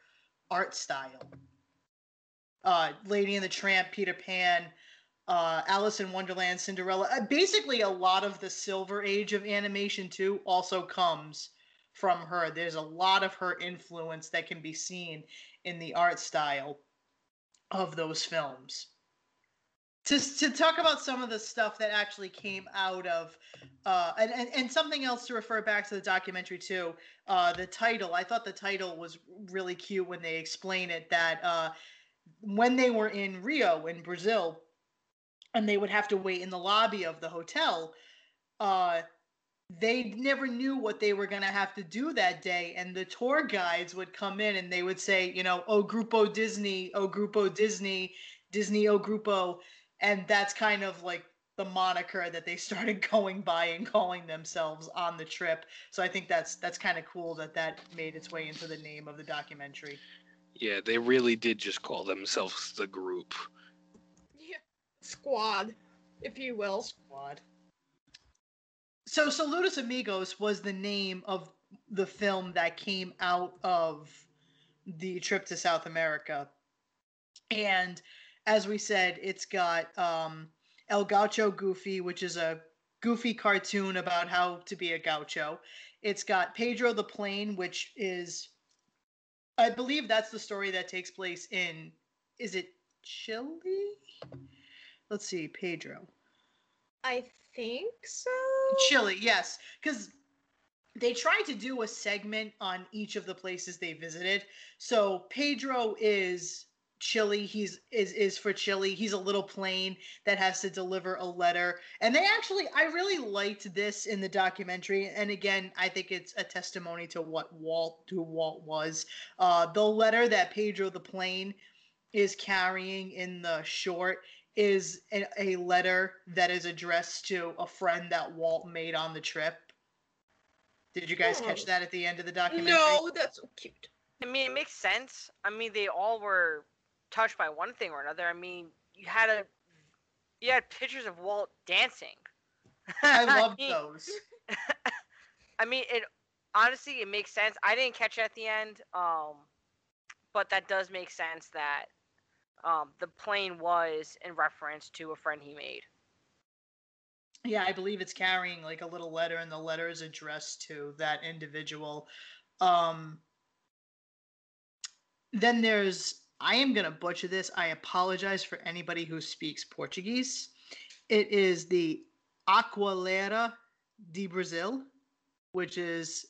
art style. Uh, Lady and the Tramp, Peter Pan, uh, Alice in Wonderland, Cinderella. Uh, basically, a lot of the Silver Age of animation too also comes from her. There's a lot of her influence that can be seen in the art style of those films. To, to talk about some of the stuff that actually came out of, uh, and, and, and something else to refer back to the documentary too, uh, the title. I thought the title was really cute when they explain it that uh, when they were in Rio in Brazil, and they would have to wait in the lobby of the hotel. Uh, they never knew what they were going to have to do that day. And the tour guides would come in and they would say, you know, oh, Grupo Disney, oh, Grupo Disney, Disney, oh, Grupo. And that's kind of like the moniker that they started going by and calling themselves on the trip. So I think that's that's kind of cool that that made its way into the name of the documentary. Yeah, they really did just call themselves the group squad, if you will. Squad. So Saludos Amigos was the name of the film that came out of the trip to South America. And as we said, it's got um, El Gaucho Goofy, which is a goofy cartoon about how to be a gaucho. It's got Pedro the Plane, which is, I believe that's the story that takes place in, is it Chile? Let's see, Pedro. I think so. Chile, yes, because they tried to do a segment on each of the places they visited. So Pedro is Chile. He's is is for Chile. He's a little plane that has to deliver a letter. And they actually, I really liked this in the documentary. And again, I think it's a testimony to what Walt, to Walt was. Uh, the letter that Pedro the plane is carrying in the short is a, a letter that is addressed to a friend that Walt made on the trip. Did you guys oh. catch that at the end of the documentary? No, that's so cute. I mean, it makes sense. I mean, they all were touched by one thing or another. I mean, you had a you had pictures of Walt dancing. I love those. I mean, it honestly it makes sense. I didn't catch it at the end, um, but that does make sense that um, the plane was in reference to a friend he made. Yeah, I believe it's carrying like a little letter, and the letter is addressed to that individual. Um, then there's, I am going to butcher this. I apologize for anybody who speaks Portuguese. It is the Aquarela de Brazil, which is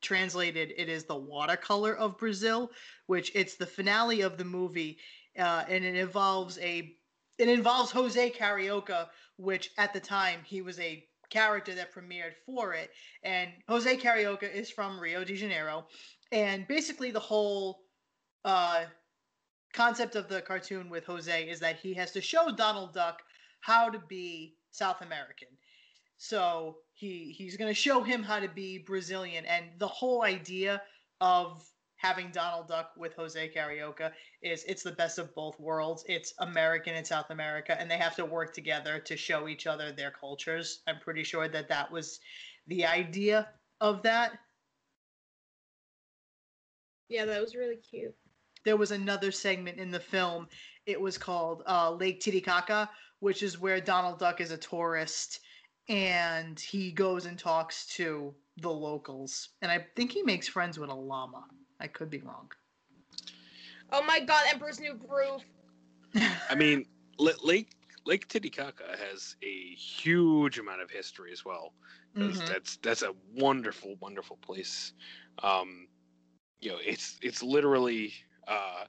translated, it is the watercolor of Brazil, which it's the finale of the movie uh, and it involves a it involves Jose Carioca, which at the time he was a character that premiered for it, and Jose Carioca is from Rio de Janeiro, and basically the whole uh, concept of the cartoon with Jose is that he has to show Donald Duck how to be South American. So he he's going to show him how to be Brazilian, and the whole idea of having Donald Duck with Jose Carioca is it's the best of both worlds. It's American and South America, and they have to work together to show each other their cultures. I'm pretty sure that that was the idea of that. Yeah, that was really cute. There was another segment in the film. It was called uh, Lake Titicaca, which is where Donald Duck is a tourist and he goes and talks to the locals. And I think he makes friends with a llama. I could be wrong. Oh my god, Emperor's New Groove. I mean, Lake Lake Titicaca has a huge amount of history as well. 'cause Mhm. That's that's a wonderful, wonderful place. Um, you know, it's it's literally uh,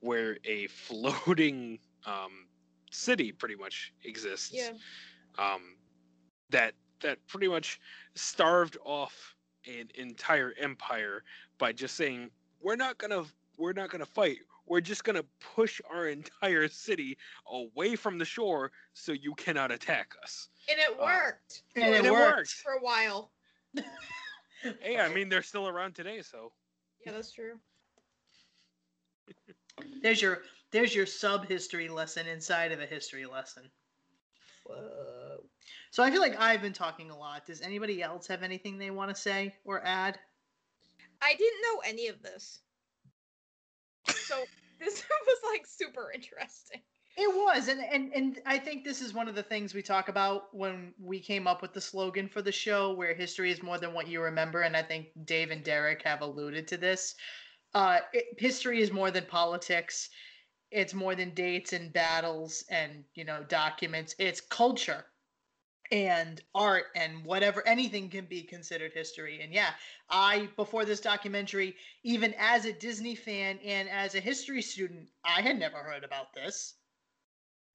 where a floating um, city pretty much exists. Yeah. Um, that that pretty much starved off an entire empire by just saying we're not gonna we're not gonna fight. We're just gonna push our entire city away from the shore so you cannot attack us. And it Uh, worked. And for- it worked. for a while. Hey, I mean they're still around today, so Yeah, that's true. There's your there's your sub history lesson inside of a history lesson. Whoa. So I feel like I've been talking a lot. Does anybody else have anything they want to say or add? I didn't know any of this. So this was like super interesting. It was, and, and and I think this is one of the things we talk about when we came up with the slogan for the show, where history is more than what you remember. And I think Dave and Derek have alluded to this. Uh, it, history is more than politics. It's more than dates and battles and you know documents. It's culture and art and whatever anything can be considered history. And yeah, I before this documentary, even as a Disney fan and as a history student, I had never heard about this.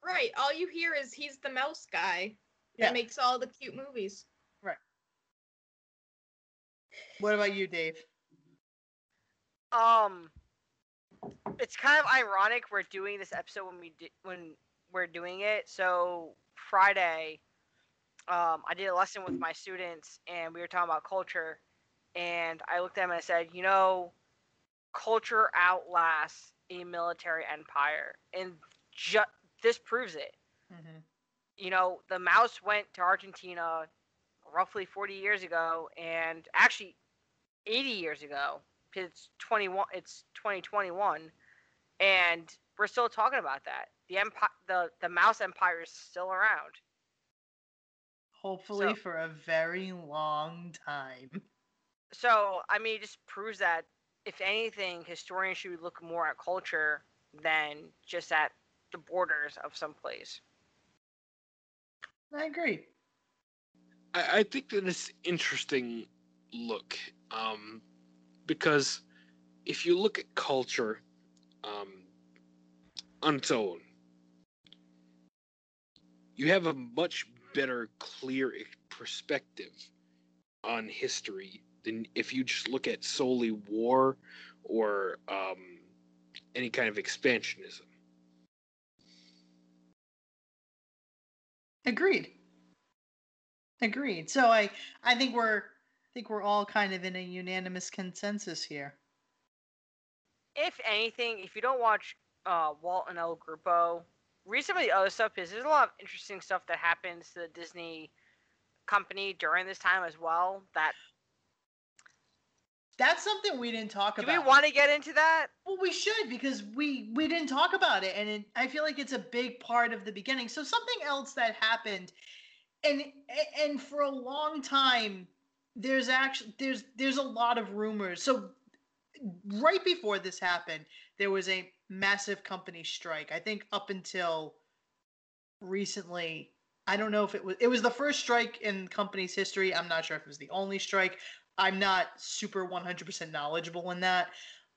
Right. All you hear is he's the mouse guy Yeah. that makes all the cute movies. Right. What about you, Dave? Um, it's kind of ironic we're doing this episode when we di- when we're doing it. So Friday, um, I did a lesson with my students, and we were talking about culture. And I looked at them and I said, you know, culture outlasts a military empire, and ju- this proves it. Mm-hmm. you know, the mouse went to Argentina roughly 40 years ago, and actually 80 years ago. It's 21. It's 2021, and we're still talking about that. The empire, the the mouse empire is still around. Hopefully So- for a very long time. So I mean, it just proves that if anything, historians should look more at culture than just at the borders of some place. I agree. I, I think that it's interesting look um, because if you look at culture um, on its own, you have a much better, clear perspective on history than if you just look at solely war or um, any kind of expansionism. Agreed. Agreed. So I I think we're I think we're all kind of in a unanimous consensus here. if anything, if you don't watch uh, Walt and El Grupo, read some of the other stuff because there's a lot of interesting stuff that happens to the Disney company during this time as well. That That's something we didn't talk do about. Do we want to get into that? Well, we should because we we didn't talk about it, and it, I feel like it's a big part of the beginning. So something else that happened, and and for a long time, there's actually there's there's a lot of rumors. So right before this happened, there was a massive company strike. I think up until recently, I don't know if it was it was the first strike in company's history. I'm not sure if it was the only strike. I'm not super 100% knowledgeable in that.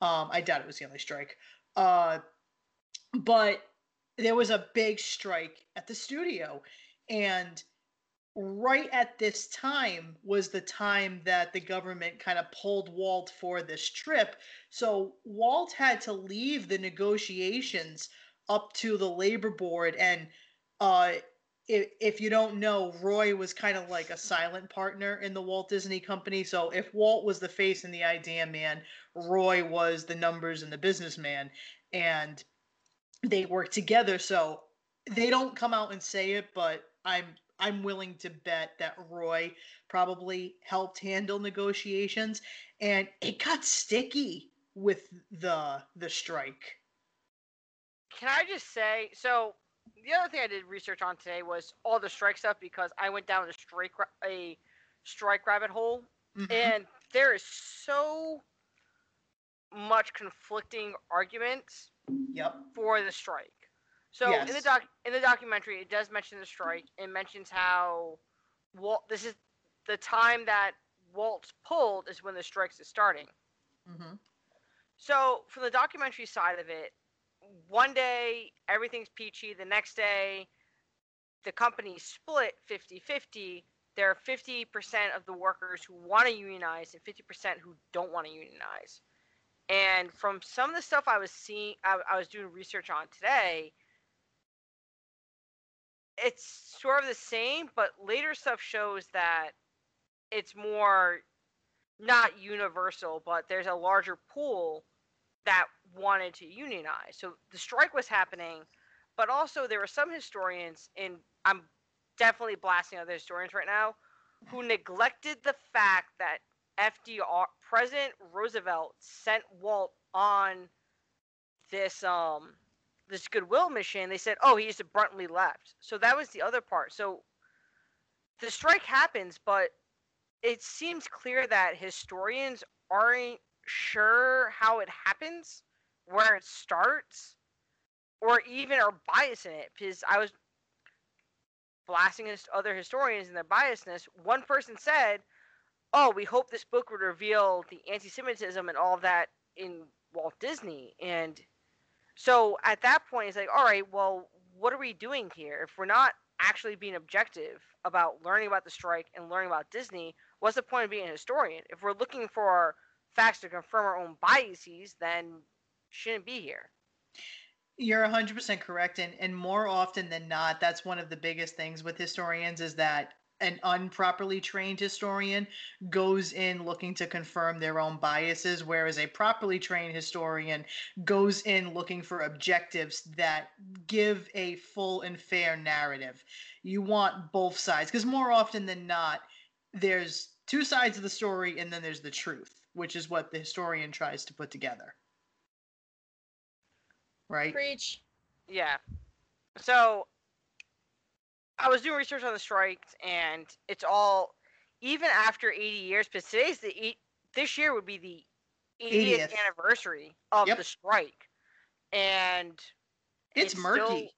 Um, I doubt it was the only strike. Uh, but there was a big strike at the studio. And right at this time was the time that the government kind of pulled Walt for this trip. So Walt had to leave the negotiations up to the labor board. And uh, if, if you don't know, Roy was kind of like a silent partner in the Walt Disney Company. So if Walt was the face and the idea man, Roy was the numbers and the businessman, and they work together. So they don't come out and say it, but I'm I'm willing to bet that Roy probably helped handle negotiations, and it got sticky with the the strike. Can I just say so? The other thing I did research on today was all the strike stuff because I went down a strike a strike rabbit hole, Mhm. and there is so much conflicting arguments Yep. for the strike. So in the doc in the documentary, it does mention the strike. It mentions how Walt. This is the time that Walt's pulled is when the strikes is starting. hmm So from the documentary side of it, one day everything's peachy. The next day, the company split 50-50. There are 50% of the workers who want to unionize and 50% who don't want to unionize. And from some of the stuff I was seeing, I, I was doing research on today, it's sort of the same, but later stuff shows that it's more not universal, but there's a larger pool that wanted to unionize. So the strike was happening, but also there were some historians, and I'm definitely blasting other historians right now, who neglected the fact that FDR, President Roosevelt, sent Walt on this um this goodwill mission. They said, "Oh, he just abruptly left." So that was the other part. So the strike happens, but it seems clear that historians aren't sure how it happens, where it starts, or even are biased in it. Because I was blasting other historians and their biasness. One person said, "Oh, we hope this book would reveal the anti-Semitism and all that in Walt Disney." And so at that point, it's like, all right, well, what are we doing here? If we're not actually being objective about learning about the strike and learning about Disney, what's the point of being a historian? If we're looking for facts to confirm our own biases, then shouldn't be here. You're 100% correct. And, and more often than not, that's one of the biggest things with historians is that an unproperly trained historian goes in looking to confirm their own biases, whereas a properly trained historian goes in looking for objectives that give a full and fair narrative. You want both sides, because more often than not, there's two sides of the story and then there's the truth, which is what the historian tries to put together. Right? Preach. Yeah. So I was doing research on the strikes, and it's all even after 80 years. Because today's the eight, this year would be the 80th, 80th. anniversary of Yep. the strike, and It's, it's murky. still-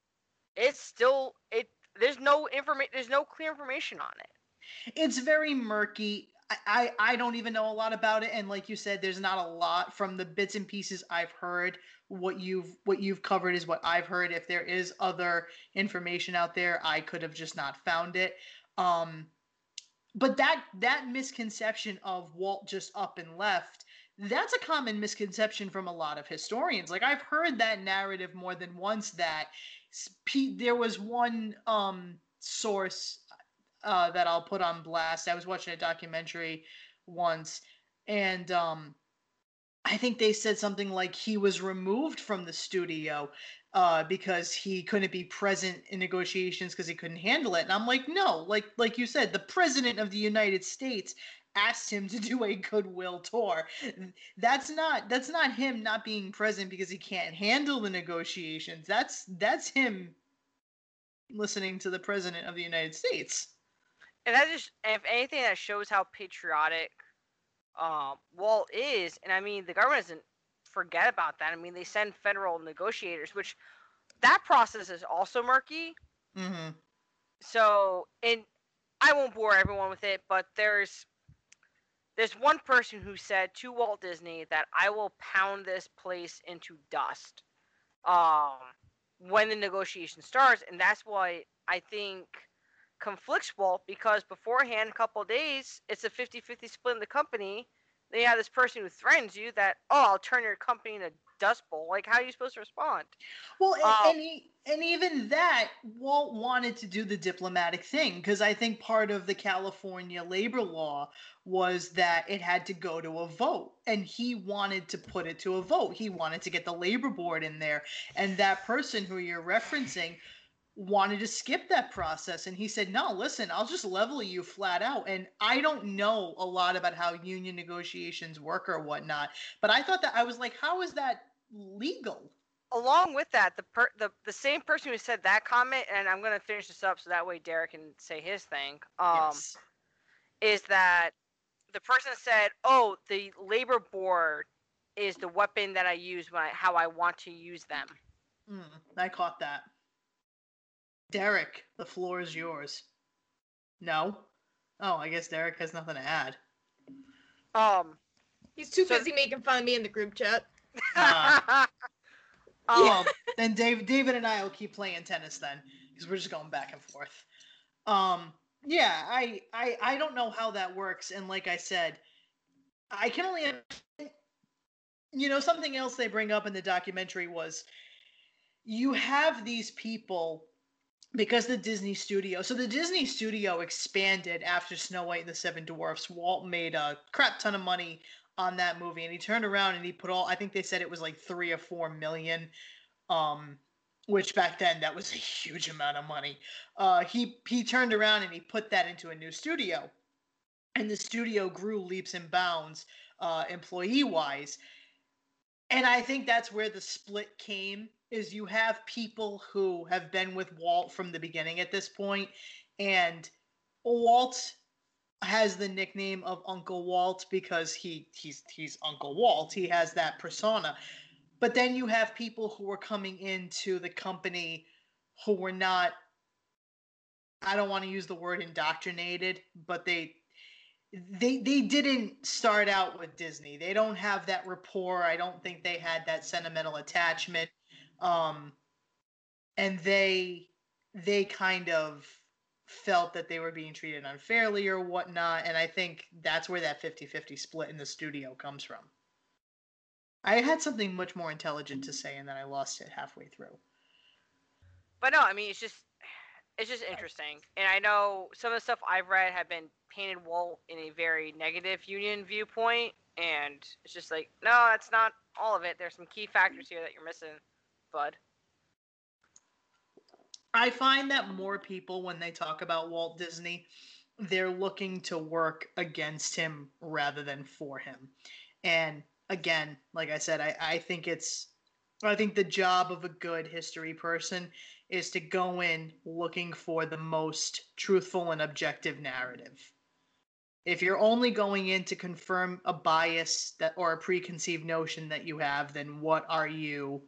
it's still it. There's no information. There's no clear information on it. it's very murky. I, I don't even know a lot about it, and like you said, there's not a lot from the bits and pieces I've heard. What you've what you've covered is what I've heard. If there is other information out there, I could have just not found it. Um, but that that misconception of Walt just up and left. That's a common misconception from a lot of historians. Like I've heard that narrative more than once. That s- pe- there was one um, source uh, that I'll put on blast. I was watching a documentary once, and um, I think they said something like he was removed from the studio uh, because he couldn't be present in negotiations because he couldn't handle it. And I'm like, no, like like you said, the president of the United States asked him to do a goodwill tour. That's not that's not him not being present because he can't handle the negotiations. That's that's him listening to the president of the United States. And that just, if anything, that shows how patriotic um, Walt is. And I mean, the government doesn't forget about that. I mean, they send federal negotiators, which that process is also murky. Mm-hmm. So, and I won't bore everyone with it, but there's there's one person who said to Walt Disney that I will pound this place into dust um, when the negotiation starts, and that's why I think conflicts Walt because beforehand, a couple of days, it's a 50-50 split in the company. Then you have this person who threatens you that, oh, I'll turn your company into dust bowl. Like, how are you supposed to respond? Well, and, Um, and, he, and even that, Walt wanted to do the diplomatic thing because I think part of the California labor law was that it had to go to a vote, and he wanted to put it to a vote. He wanted to get the labor board in there, and that person who you're referencing wanted to skip that process and he said no listen i'll just level you flat out and i don't know a lot about how union negotiations work or whatnot but i thought that i was like how is that legal along with that, the per- the the same person who said that comment, and I'm gonna finish this up so that way Derek can say his thing. Um, yes is that the person said, "Oh, the labor board is the weapon that I use when I how I want to use them." Mm, I caught that. Derek, the floor is yours. No? Oh, I guess Derek has nothing to add. Um. He's too So- busy making fun of me in the group chat. Um, Well, then Dave, David and I will keep playing tennis then, because we're just going back and forth. Um, yeah, I, I, I don't know how that works, and like I said, I can only, you know, something else they bring up in the documentary was you have these people because the Disney studio, so the Disney studio expanded after Snow White and the Seven Dwarfs. Walt made a crap ton of money on that movie and he turned around and he put all i think they said it was like three or four million um which back then that was a huge amount of money. Uh he he turned around and he put that into a new studio. And the studio grew leaps and bounds uh employee wise and i think that's where the split came is you have people who have been with walt from the beginning at this point and walt has the nickname of Uncle Walt because he he's he's Uncle Walt. He has that persona. But then you have people who are coming into the company who were not I don't want to use the word indoctrinated, but they they they didn't start out with Disney. They don't have that rapport. I don't think they had that sentimental attachment. Um and they they kind of felt that they were being treated unfairly or whatnot. And I think that's where that 50 50 split in the studio comes from. I had something much more intelligent to say and then I lost it halfway through. But no, I mean it's just it's just interesting. And I know some of the stuff I've read have been painted Walt in a very negative union viewpoint and it's just like, no, that's not all of it. There's some key factors here that you're missing, bud. I find that more people, when they talk about Walt Disney, they're looking to work against him rather than for him. And again, like I said, I, I think it's, I think the job of a good history person is to go in looking for the most truthful and objective narrative. If you're only going in to confirm a bias that or a preconceived notion that you have, then what are you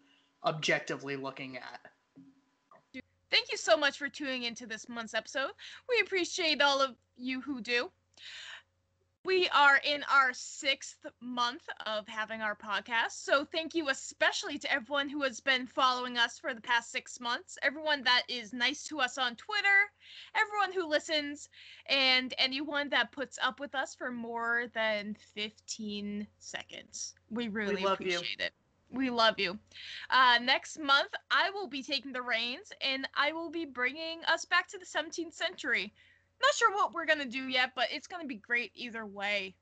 objectively looking at? Thank you so much for tuning into this month's episode. We appreciate all of you who do. We are in our sixth month of having our podcast. So, thank you especially to everyone who has been following us for the past six months, everyone that is nice to us on Twitter, everyone who listens, and anyone that puts up with us for more than 15 seconds. We really you. appreciate it. We love you. Uh, next month, I will be taking the reins and I will be bringing us back to the 17th century. Not sure what we're going to do yet, but it's going to be great either way.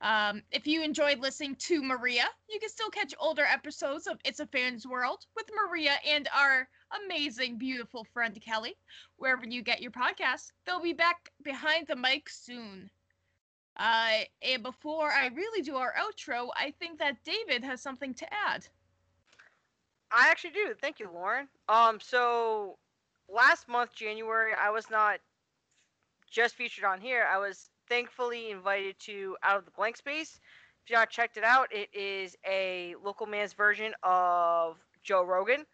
Um, if you enjoyed listening to Maria, you can still catch older episodes of It's a Fan's World with Maria and our amazing, beautiful friend Kelly. Wherever you get your podcasts, they'll be back behind the mic soon. Uh, and before I really do our outro, I think that David has something to add. I actually do. Thank you, Lauren. Um, so last month, January, I was not just featured on here. I was thankfully invited to Out of the Blank Space. If y'all checked it out, it is a local man's version of Joe Rogan,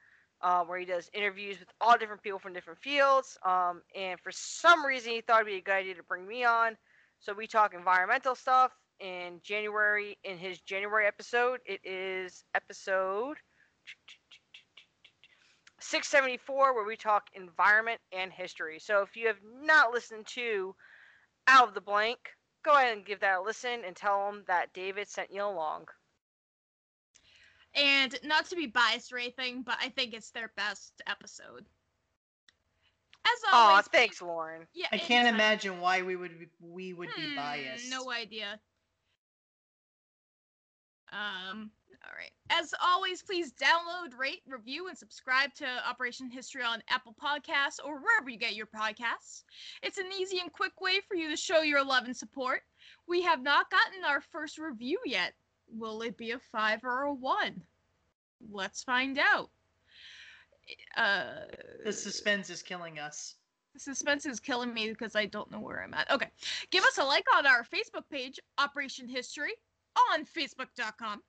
uh, where he does interviews with all different people from different fields. Um, and for some reason, he thought it'd be a good idea to bring me on. So we talk environmental stuff in January. In his January episode, it is episode 674, where we talk environment and history. So if you have not listened to Out of the Blank, go ahead and give that a listen and tell them that David sent you along. And not to be biased or anything, but I think it's their best episode. As Aw, always, thanks, Lauren. Yeah, I can't anytime. imagine why we would be, we would be Hmm, biased. No idea. Um, all right. As always, please download, rate, review, and subscribe to Operation History on Apple Podcasts or wherever you get your podcasts. It's an easy and quick way for you to show your love and support. We have not gotten our first review yet. Will it be a five or a one? Let's find out. Uh, The suspense is killing us. The suspense is killing me because I don't know where I'm at. Okay. Give us a like on our Facebook page, Operation History, on Facebook.com.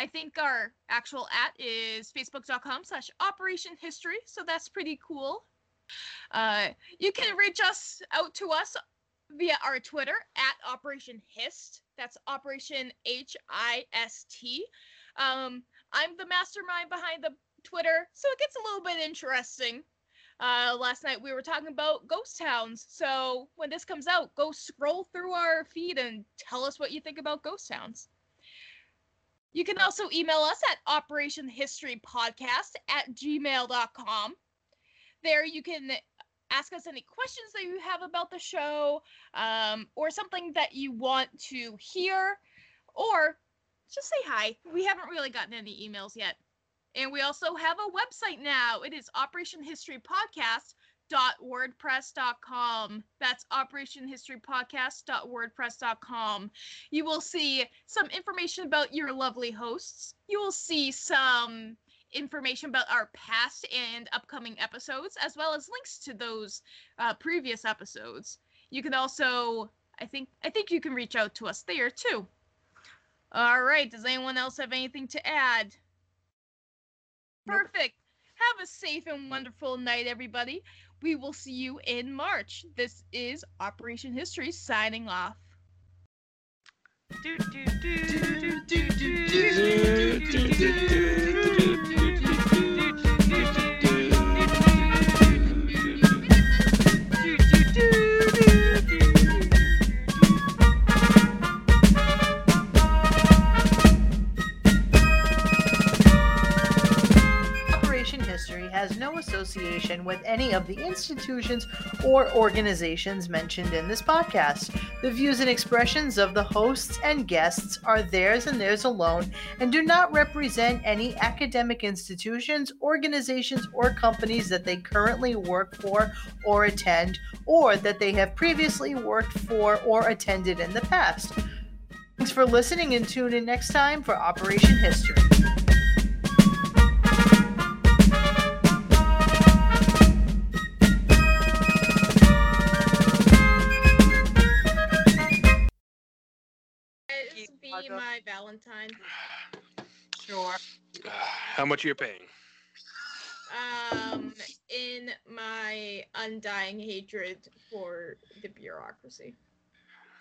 I think our actual at is Facebook.com slash Operation History, so that's pretty cool. Uh, you can reach us out to us via our Twitter at Operation Hist. That's Operation H I S T. Um, I'm the mastermind behind the Twitter, so it gets a little bit interesting. Uh, last night we were talking about ghost towns, so when this comes out, go scroll through our feed and tell us what you think about ghost towns. You can also email us at operationhistorypodcast at gmail.com. There you can ask us any questions that you have about the show um, or something that you want to hear or just say hi. We haven't really gotten any emails yet. And we also have a website now. It is operationhistorypodcast.wordpress.com. That's operationhistorypodcast.wordpress.com. You will see some information about your lovely hosts. You will see some information about our past and upcoming episodes, as well as links to those uh, previous episodes. You can also, I think, I think you can reach out to us there too. All right. Does anyone else have anything to add? Perfect. Have a safe and wonderful night, everybody. We will see you in March. This is Operation History signing off. Do, do, do, do, Do, do, do, do, do, do, do, association with any of the institutions or organizations mentioned in this podcast. The views and expressions of the hosts and guests are theirs and theirs alone and do not represent any academic institutions, organizations, or companies that they currently work for or attend, or that they have previously worked for or attended in the past. Thanks for listening and tune in next time for Operation History. Be my Valentine. Sure. How much are you paying? Um, in my undying hatred for the bureaucracy.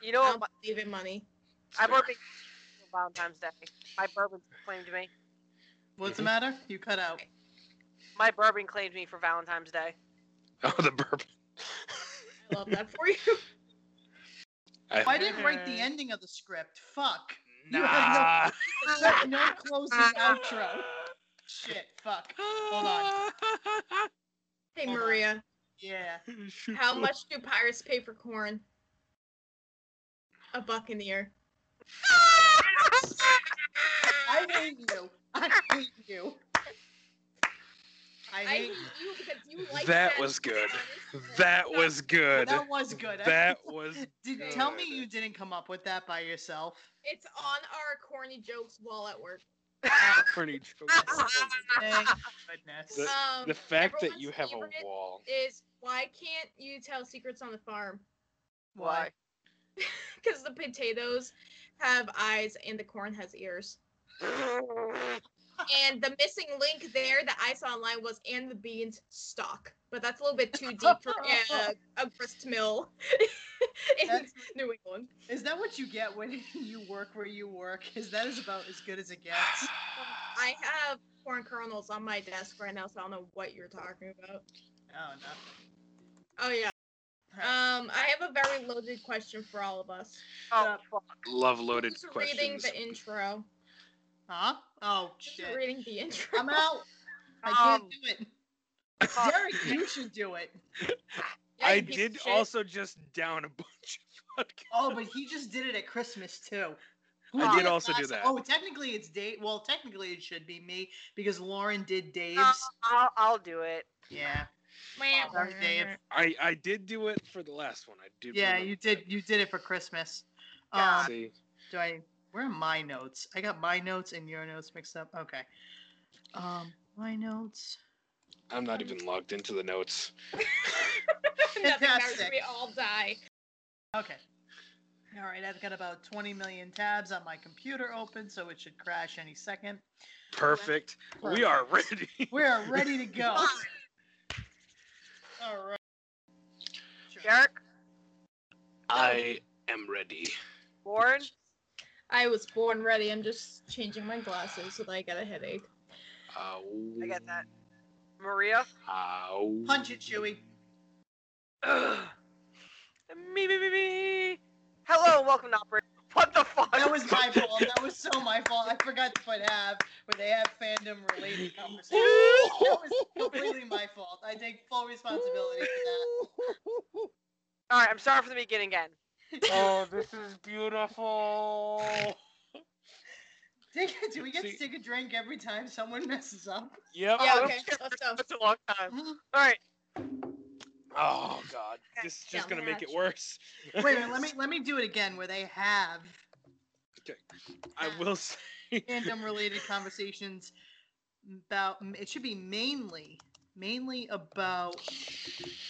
You know I what? don't believe in money. I'm working for Valentine's Day. My bourbon claimed me. What's the matter? You cut out. My bourbon claimed me for Valentine's Day. Oh, the bourbon. I love that for you. I, I didn't write the ending of the script. Fuck. You Nah. have no, no closing outro. Shit. Fuck. Hold on. Hey Hold on. Maria, Yeah. how much do pirates pay for corn? A buccaneer. I hate you. I hate you. I I hate hate you because you like That that was good. That was good. That was good. That was Did, good. tell me you didn't come up with that by yourself. It's on our corny jokes wall at work. Corny joke. Thank goodness. The- Um, The fact that you have a wall. is why can't you tell secrets on the farm? Why? Because the potatoes have eyes and the corn has ears. And the missing link there that I saw online was and the beans stock. But that's a little bit too deep for uh, a grist mill in That's- New England. Is that what you get when you work where you work? Is that is about as good as it gets? I have corn kernels on my desk right now, so I don't know what you're talking about. Oh, nothing. Oh yeah. Um, I have a very loaded question for all of us. oh, fuck. Love loaded Who's reading the intro? Huh? Oh shit. reading the intro? I'm out. I can't Um, do it. Derek, you should do it. Yeah, I you piece of did also just down a bunch of podcasts. Oh, but he just did it at Christmas too. I Who did also do that. Oh, technically it's Dave. Well, technically it should be me because Lauren did Dave's. Uh, I'll, I'll do it. yeah. Meow. Sorry, Dave. I I did do it for the last one. I did. Yeah, remember you that. did. You did it for Christmas. Yeah. Um, See, do I? Where are my notes? I got my notes and your notes mixed up. Okay. Um, my notes. I'm not even logged into the notes. Nothing matters. We all die. Okay. All right, I've got about 20 million tabs on my computer open, so it should crash any second. Perfect. We are ready. We are ready to go. All right. Sure. Derek, I am ready. Warren, I was born ready. I'm just changing my glasses so that I get a headache. Ow. I get that. Maria. Ow. Punch it, Chewy. Ugh. me, me, me, me. Hello and welcome to Operator. What the fuck? That was my fault. That was so my fault. I forgot to put have where they have fandom related conversations. That was completely my fault. I take full responsibility for that. All right, I'm sorry for the beginning again. That. oh, this is beautiful. Do we get See- to take a drink every time someone messes up? Yep. Yeah, Oh, okay, let's go. That's a long time. Mm-hmm. All right. Oh God, this is just Yeah, gonna make it match. worse. Wait a minute. Let me let me do it again where they have Okay, I uh, will say. fandom related conversations about. It should be mainly mainly about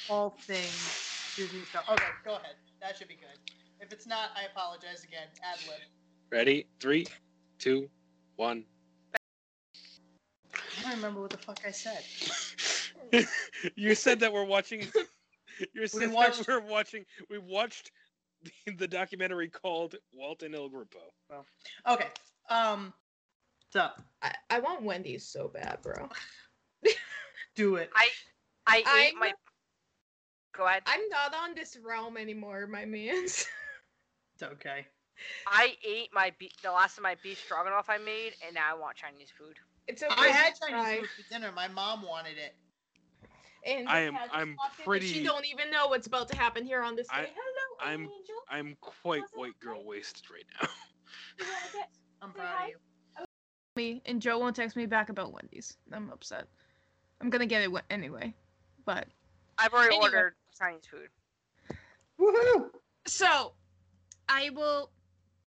all things Disney stuff. Okay, go ahead. That should be good. If it's not, I apologize again. Ad lib. Ready? Three, two, one. I don't remember what the fuck I said. you said that we're watching. You said that watched- we're watching. We watched the, the documentary called Walt and El Grupo. Okay. Um. So I, I want Wendy's so bad, bro. do it. I I ate I'm- my. Go ahead. I'm not on this realm anymore, my mans. It's okay. I ate my be- the last of my beef stroganoff I made, and now I want Chinese food. It's okay. I had Chinese try. food for dinner. My mom wanted it. And I am- I'm popped pretty- She don't even know what's about to happen here on this day. I- Hello, I'm- Angel. I'm quite Was white girl okay? wasted right now. You wanna I'm proud of you. Oh. Me and Joe won't text me back about Wendy's. I'm upset. I'm gonna get it anyway. But I've already Anyway. ordered Chinese food. Woohoo! so I will